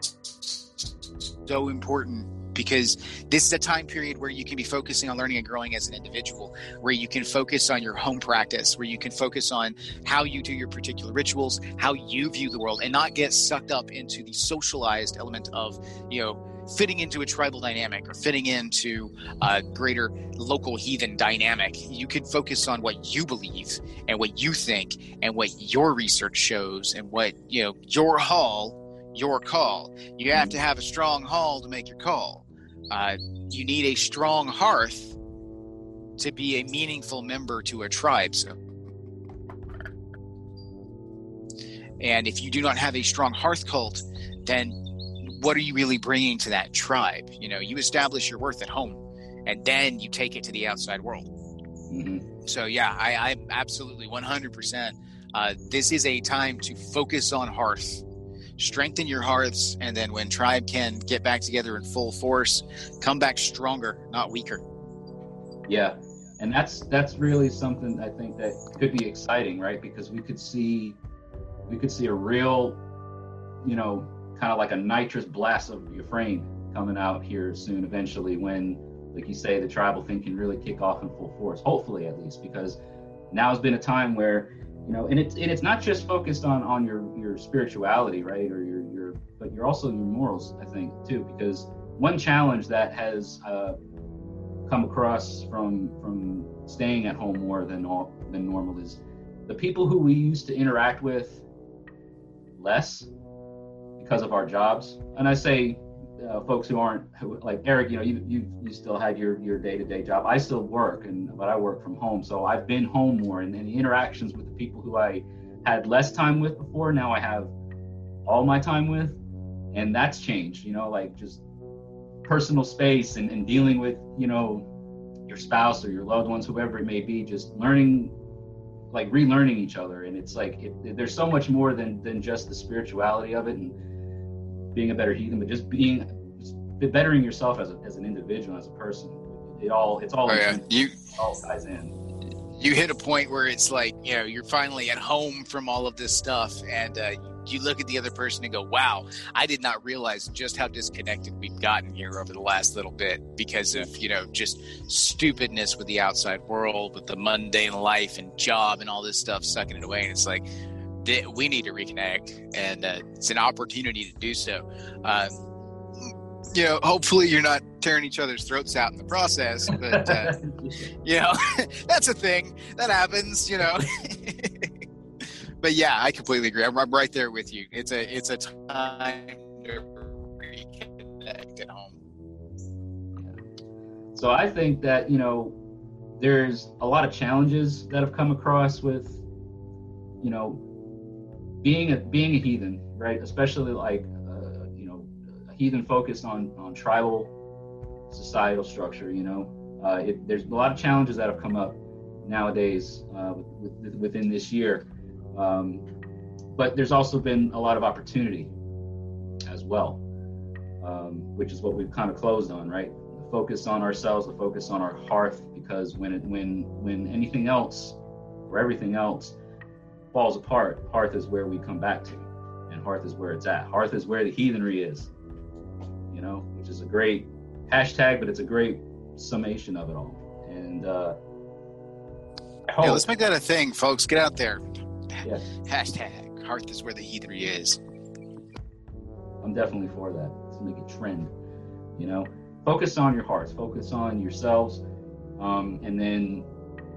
so important because this is a time period where you can be focusing on learning and growing as an individual, where you can focus on your home practice, where you can focus on how you do your particular rituals, how you view the world, and not get sucked up into the socialized element of, you know, fitting into a tribal dynamic or fitting into a greater local heathen dynamic. You can focus on what you believe and what you think and what your research shows and what, you know, your hall your call. You have to have a strong hall to make your call. Uh, you need a strong hearth to be a meaningful member to a tribe. So, and if you do not have a strong hearth cult, then what are you really bringing to that tribe? You know, you establish your worth at home, and then you take it to the outside world. Mm-hmm. So, yeah, I, I'm absolutely 100%. Uh, this is a time to focus on hearth strengthen your hearths, and then when tribe can get back together in full force, come back stronger, not weaker. Yeah, and that's that's really something I think that could be exciting, right? Because we could see we could see a real, you know, kind of like a nitrous blast of your frame coming out here soon, eventually, when, like you say, the tribal thing can really kick off in full force. Hopefully, at least, because now has been a time where you know and it's and it's not just focused on on your spirituality right? Or your your but you're also your morals i think too because one challenge that has uh, come across from from staying at home more than all than normal is the people who we used to interact with less because of our jobs. And i say uh, folks who aren't like Eric, you know, you, you you still had your your day to day job. I still work, and but I work from home, so I've been home more, and, and the interactions with the people who I had less time with before, now I have all my time with, and that's changed. You know, like just personal space and, and dealing with you know your spouse or your loved ones, whoever it may be, just learning like relearning each other and it's like it, there's so much more than than just the spirituality of it and being a better heathen, but just being bettering yourself as, a, as an individual, as a person. It all it's all oh, yeah. you it all ties in. You hit a point where it's like you know you're finally at home from all of this stuff, and uh, you look at the other person and go, "Wow, I did not realize just how disconnected we've gotten here over the last little bit because of you know just stupidness with the outside world, with the mundane life and job and all this stuff sucking it away." And it's like we need to reconnect, and uh, it's an opportunity to do so. Uh, you know, hopefully you're not tearing each other's throats out in the process, but uh, you know, that's a thing that happens. You know. but yeah, I completely agree. I'm, I'm, right there with you. It's a it's a time to reconnect at home. So I think that you know, there's a lot of challenges that have come across with, you know, being a being a heathen, right? Especially like heathen focused on on tribal societal structure. You know, uh, it, there's a lot of challenges that have come up nowadays uh, with, within this year, um, but there's also been a lot of opportunity as well, um, which is what we've kind of closed on, right? The focus on ourselves, the focus on our hearth, because when it when when anything else or everything else falls apart, Hearth is where we come back to, and Hearth is where it's at. Hearth is where the heathenry is, you know, which is a great hashtag, but it's a great summation of it all. And uh, yeah, let's make that a thing, folks. Get out there. Yeah. Hashtag Hearth is where the heathenry is. I'm definitely for that. Let's make it trend. You know, focus on your hearts, focus on yourselves, um, and then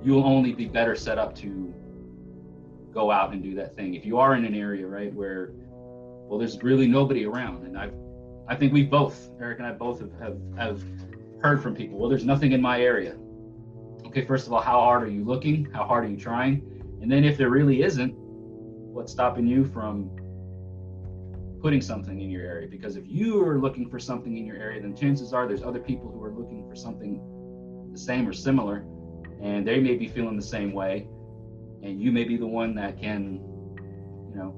you'll only be better set up to go out and do that thing. If you are in an area, right, where, well, there's really nobody around, and I've, I think we both, Eric and I both have, have, have heard from people, well, there's nothing in my area. Okay, first of all, how hard are you looking? How hard are you trying? And then if there really isn't, what's stopping you from putting something in your area? Because if you are looking for something in your area, then chances are there's other people who are looking for something the same or similar, and they may be feeling the same way and you may be the one that can, you know,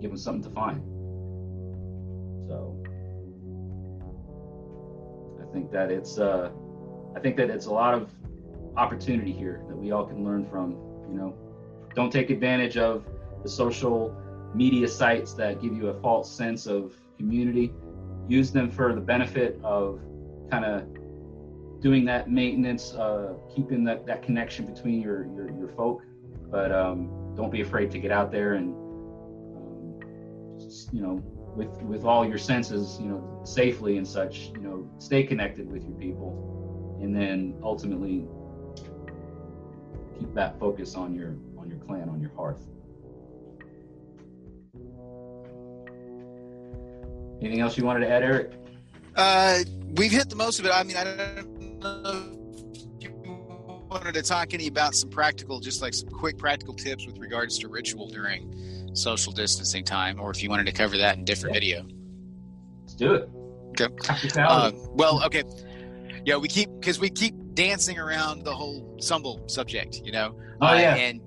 give them something to find. Think that it's uh, I think that it's a lot of opportunity here that we all can learn from. You know, don't take advantage of the social media sites that give you a false sense of community. Use them for the benefit of kind of doing that maintenance, uh, keeping that, that connection between your, your, your folk. But um, don't be afraid to get out there and, um, just, you know, with, with all your senses, you know, safely and such, you know, stay connected with your people. And then ultimately keep that focus on your, on your clan, on your hearth. Anything else you wanted to add, Eric? Uh, we've hit the most of it. I mean, I don't know wanted to talk any about some practical, just like some quick practical tips with regards to ritual during social distancing time, or if you wanted to cover that in different Yeah. video. Let's do it. Okay. Um, well, okay. Yeah, we keep because we keep dancing around the whole Sumbel subject, you know. oh Uh, yeah. and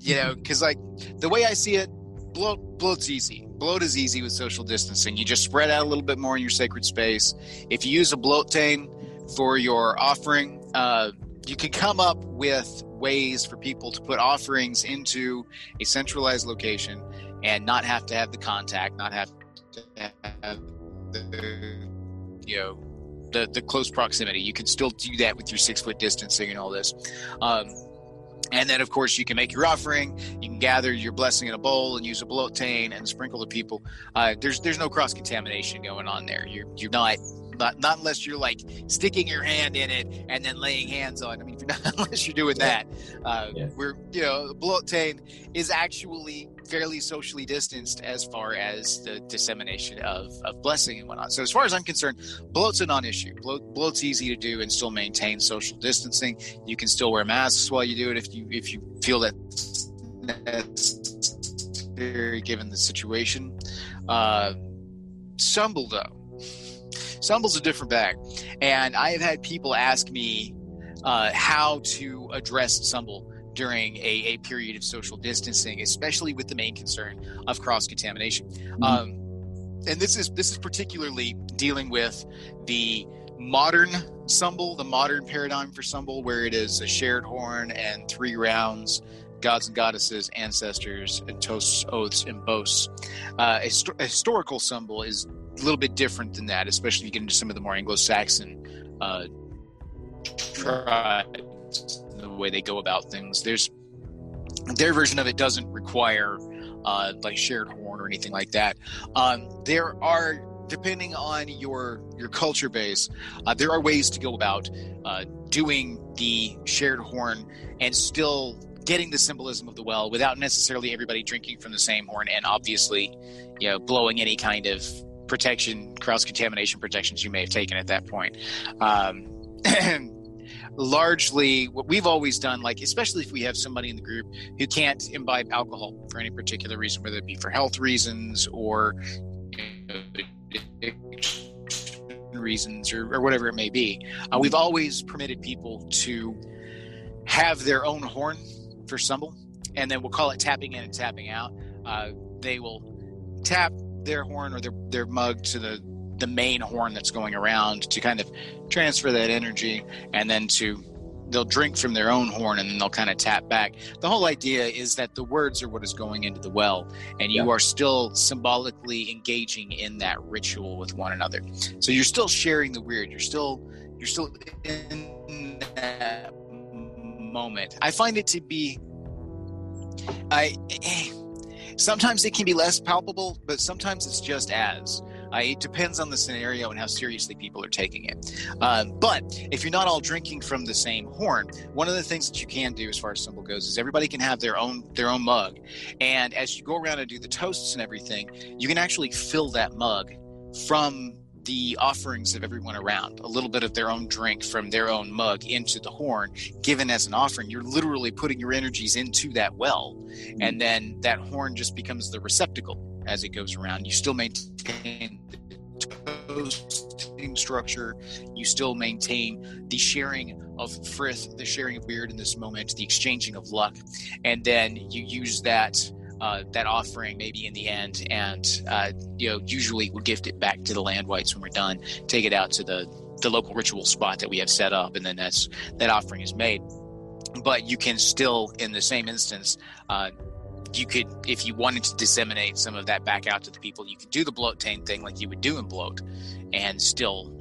you know, because like the way I see it, blót blót's easy. Blót is easy with social distancing. You just spread out a little bit more in your sacred space. If you use a bloat tane for your offering, uh, you can come up with ways for people to put offerings into a centralized location and not have to have the contact, not have to have the you know the the close proximity. You can still do that with your six foot distancing and all this. Um, and then, of course, you can make your offering. You can gather your blessing in a bowl and use a bloat tane and sprinkle the people. Uh, there's there's no cross contamination going on there. You're you're not. Not, not unless you're like sticking your hand in it and then laying hands on. I mean, not, unless you're doing that, uh, Yeah. we're you know, blót is actually fairly socially distanced as far as the dissemination of, of blessing and whatnot. So as far as I'm concerned, blót's a non-issue. Blót, blót's easy to do and still maintain social distancing. You can still wear masks while you do it if you if you feel that that's necessary given the situation. Uh, Sumbel though, Sumbel's a different bag, and I have had people ask me uh, how to address Sumbel during a, a period of social distancing, especially with the main concern of cross contamination. Um, and this is this is particularly dealing with the modern Sumbel, the modern paradigm for Sumbel, where it is a shared horn and three rounds, gods and goddesses, ancestors, and toasts, oaths, and boasts. Uh, a, a historical Sumbel is a little bit different than that, especially if you get into some of the more Anglo-Saxon uh, tribes, the way they go about things. There's their version of it doesn't require uh, like shared horn or anything like that. Um, there are, depending on your your culture base, uh, there are ways to go about uh, doing the shared horn and still getting the symbolism of the well without necessarily everybody drinking from the same horn and obviously, you know, blowing any kind of protection, cross contamination protections you may have taken at that point. Um, largely what we've always done like especially if we have somebody in the group who can't imbibe alcohol for any particular reason whether it be for health reasons or reasons or, or whatever it may be uh, we've always permitted people to have their own horn for sumbel and then we'll call it tapping in and tapping out uh, they will tap their horn or their, their mug to the the main horn that's going around to kind of transfer that energy and then to they'll drink from their own horn and then they'll kind of tap back. The whole idea is that the words are what is going into the well and you Yeah. are still symbolically engaging in that ritual with one another. So you're still sharing the wyrd. You're still you're still in that moment. I find it to be i eh, sometimes it can be less palpable but sometimes it's just as uh, it depends on the scenario and how seriously people are taking it. Um, but if you're not all drinking from the same horn, one of the things that you can do, as far as sumbel goes, is everybody can have their own their own mug, and as you go around and do the toasts and everything, you can actually fill that mug from the offerings of everyone around a little bit of their own drink from their own mug into the horn given as an offering you're literally putting your energies into that well. Mm-hmm. And then that horn just becomes the receptacle as it goes around. You still maintain the toasting structure. You still maintain the sharing of frith the sharing of wyrd in this moment the exchanging of luck. And then you use that uh, that offering maybe in the end and uh, you know usually we'll gift it back to the land wights when we're done take it out to the the local ritual spot that we have set up, and then that's that offering is made. But you can still, in the same instance, uh, you could, if you wanted to disseminate some of that back out to the people, you could do the blót thing like you would do in blót, and still,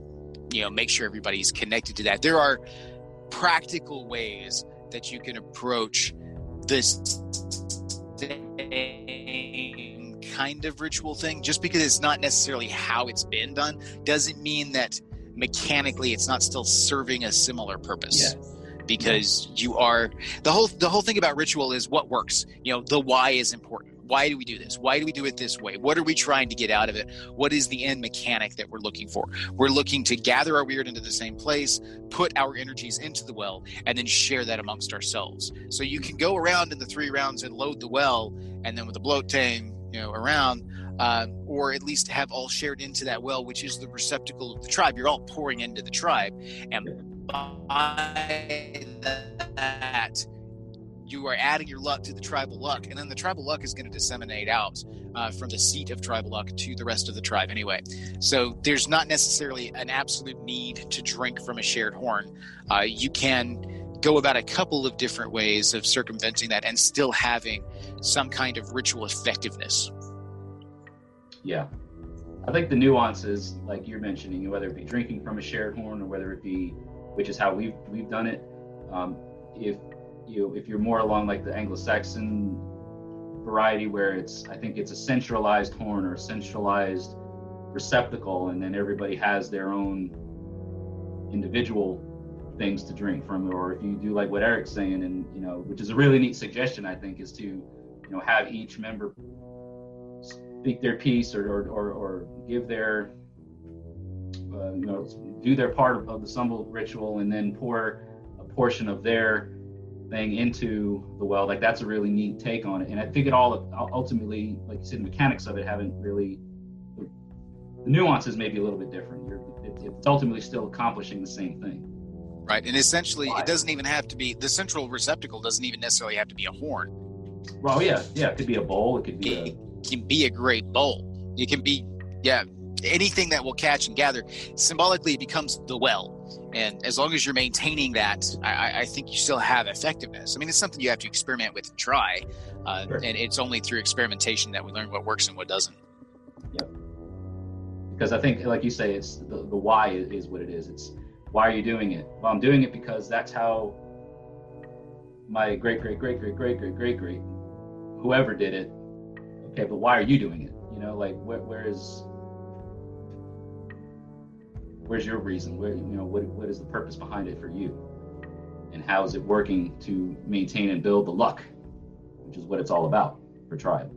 you know, make sure everybody's connected to that. There are practical ways that you can approach this kind of ritual thing. Just because it's not necessarily how it's been done doesn't mean that mechanically it's not still serving a similar purpose. Yes. Because you are the whole the whole thing about ritual is what works. You know, the why is important. Why do we do this? Why do we do it this way? What are we trying to get out of it? What is the end mechanic that we're looking for? We're looking to gather our wyrd into the same place, put our energies into the well, and then share that amongst ourselves. So you can go around in the three rounds and load the well, and then with the bloat tang, you know, around, uh, or at least have all shared into that well, which is the receptacle of the tribe. You're all pouring into the tribe, and by that you are adding your luck to the tribal luck, and then the tribal luck is going to disseminate out uh, from the seat of tribal luck to the rest of the tribe anyway. So there's not necessarily an absolute need to drink from a shared horn. Uh, you can go about a couple of different ways of circumventing that and still having some kind of ritual effectiveness. Yeah. I think the nuances, like you're mentioning, whether it be drinking from a shared horn or whether it be, which is how we've we've done it. Um, if you if you're more along like the Anglo-Saxon variety, where it's I think it's a centralized horn or a centralized receptacle, and then everybody has their own individual things to drink from, or if you do like what Eric's saying, and you know, which is a really neat suggestion, I think, is to you know have each member speak their piece or or, or, or give their uh, you know do their part of, the Sumbel ritual, and then pour a portion of their thing into the well. Like that's a really neat take on it. And I think it all ultimately, like you said, the mechanics of it haven't really. The nuances may be a little bit different. You're, it's ultimately still accomplishing the same thing. Right, and essentially, it doesn't even have to be the central receptacle. Doesn't even necessarily have to be a horn. Well, yeah, yeah, it could be a bowl. It could be. It a... can be a great bowl. It can be, yeah, anything that will catch and gather. Symbolically, it becomes the well and as long as you're maintaining that, I, I, think you still have effectiveness. I mean, it's something you have to experiment with and try, uh, sure. and it's only through experimentation that we learn what works and what doesn't. Yep. Because I think, like you say, it's the, the why is what it is. It's why are you doing it? Well, I'm doing it because that's how my great, great, great, great, great, great, great, great, whoever did it. Okay, but why are you doing it? You know, like where, where is where's your reason? Where you know what what is the purpose behind it for you? And how is it working to maintain and build the luck, which is what it's all about for tribe.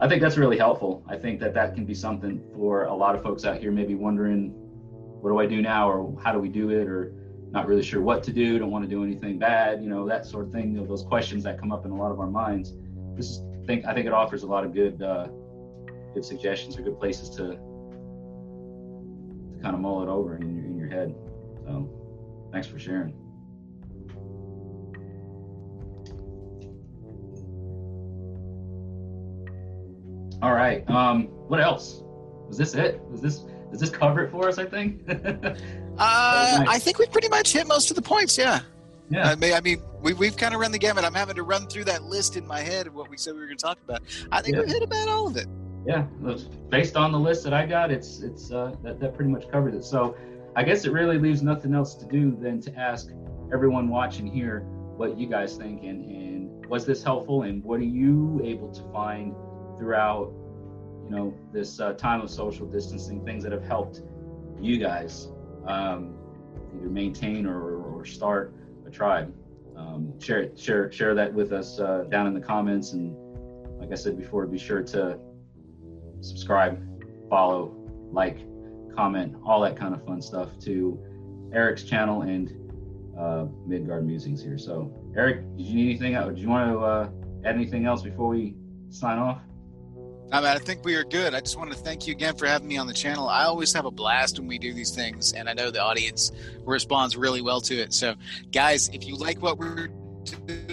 I think that's really helpful. I think that that can be something for a lot of folks out here maybe wondering what do I do now or how do we do it or not really sure what to do, don't want to do anything bad, you know, that sort of thing, you know, those questions that come up in a lot of our minds. This think I think it offers a lot of good uh, good suggestions or good places to to kind of mull it over in your in your head. So, thanks for sharing. All right. Um, what else? Was this it? Was this does this cover it for us? I think. uh, nice. I think we pretty much hit most of the points. Yeah. Yeah. I mean, I mean, we, we've kind of run the gamut. I'm having to run through that list in my head of what we said we were going to talk about. I think yeah. we've hit about all of it yeah, based on the list that I got, it's it's uh, that that pretty much covers it. So I guess it really leaves nothing else to do than to ask everyone watching here what you guys think and and was this helpful and what are you able to find throughout you know this uh, time of social distancing things that have helped you guys um, either maintain or, or start a tribe. Um, share share share that with us uh, down in the comments and like I said before, be sure to subscribe, follow, like, comment, all that kind of fun stuff to Eric's channel and uh, Midgard Musings here. So, Eric, did you need anything? Do you want to uh, add anything else before we sign off? I mean, I think we are good. I just want to thank you again for having me on the channel. I always have a blast when we do these things, and I know the audience responds really well to it. So, guys, if you like what we're doing,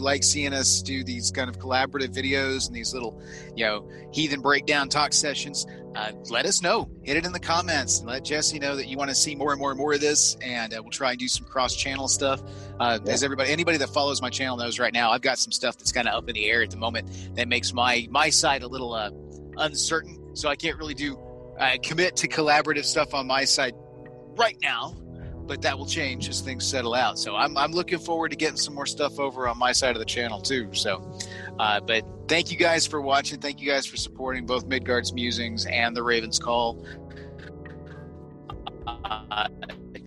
you like seeing us do these kind of collaborative videos and these little, you know, heathen breakdown talk sessions, uh, let us know. Hit it in the comments and let Jesse know that you want to see more and more and more of this. And uh, we'll try and do some cross channel stuff. Uh, yeah. As everybody, anybody that follows my channel knows right now, I've got some stuff that's kind of up in the air at the moment that makes my my side a little uh, uncertain. So I can't really do uh, commit to collaborative stuff on my side right now but that will change as things settle out. So I'm, I'm looking forward to getting some more stuff over on my side of the channel too. So, uh, but thank you guys for watching. Thank you guys for supporting both Midgard's Musings and the Ravens Call. Uh,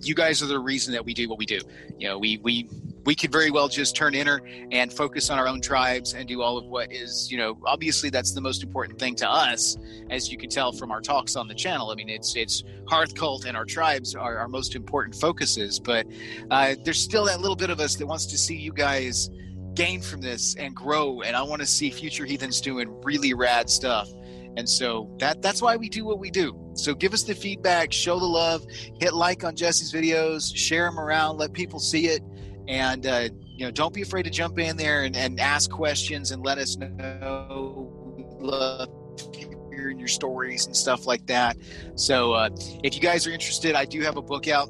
you guys are the reason that we do what we do. You know, we we we could very well just turn inner and focus on our own tribes and do all of what is, you know, obviously that's the most important thing to us, as you can tell from our talks on the channel. I mean, it's it's Hearth Cult and our tribes are our most important focuses, but uh, there's still that little bit of us that wants to see you guys gain from this and grow, and I want to see future heathens doing really rad stuff. And so that that's why we do what we do. So give us the feedback, show the love, hit like on Jesse's videos, share them around, let people see it and uh, you know don't be afraid to jump in there and, and ask questions and let us know. Love hearing your stories and stuff like that. So uh, if you guys are interested i do have a book out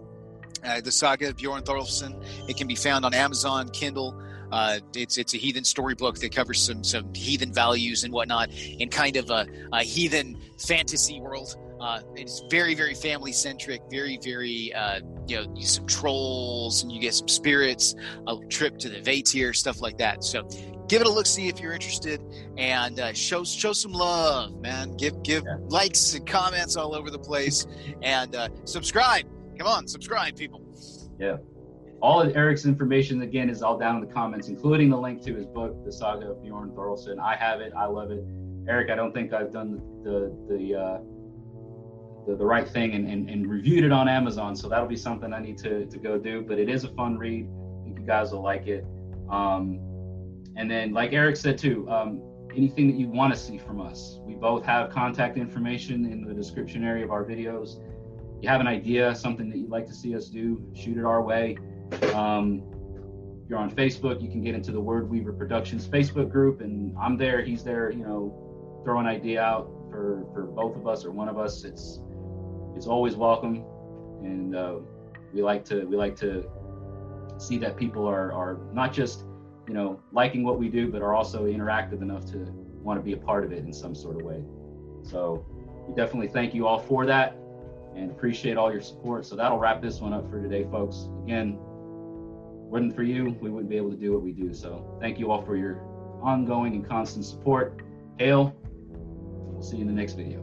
uh, the saga of bjorn thorolfsson it can be found on amazon kindle. Uh, it's it's a heathen storybook that covers some some heathen values and whatnot in kind of a, a heathen fantasy world uh, it's very, very family centric, very, very, uh, you know, some trolls and you get some spirits, a trip to the Vaetire, stuff like that. So give it a look, see if you're interested, and uh, show show some love, man. Give give yeah. likes and comments all over the place, and uh, subscribe. Come on, subscribe, people. Yeah. All of Eric's information again is all down in the comments, including the link to his book, The Saga of Bjorn Thorolfsson. I have it. I love it. Eric, I don't think I've done the the, the uh, the, the right thing and, and, and, reviewed it on Amazon. So that'll be something I need to, to go do. But it is a fun read. I think you guys will like it. Um, and then, like Eric said too, um, anything that you want to see from us, we both have contact information in the description area of our videos. you have an idea, something that you'd like to see us do, shoot it our way. Um, you're on Facebook, you can get into the Word Weaver Productions Facebook group, and I'm there. He's there. You know, throw an idea out for for both of us or one of us. It's it's always welcome, and uh, we like to we like to see that people are are not just you know liking what we do, but are also interactive enough to want to be a part of it in some sort of way. So we definitely thank you all for that and appreciate all your support. So that'll wrap this one up for today, folks. Again, wasn't for you, we wouldn't be able to do what we do. So thank you all for your ongoing and constant support. Hail. We'll see you in the next video.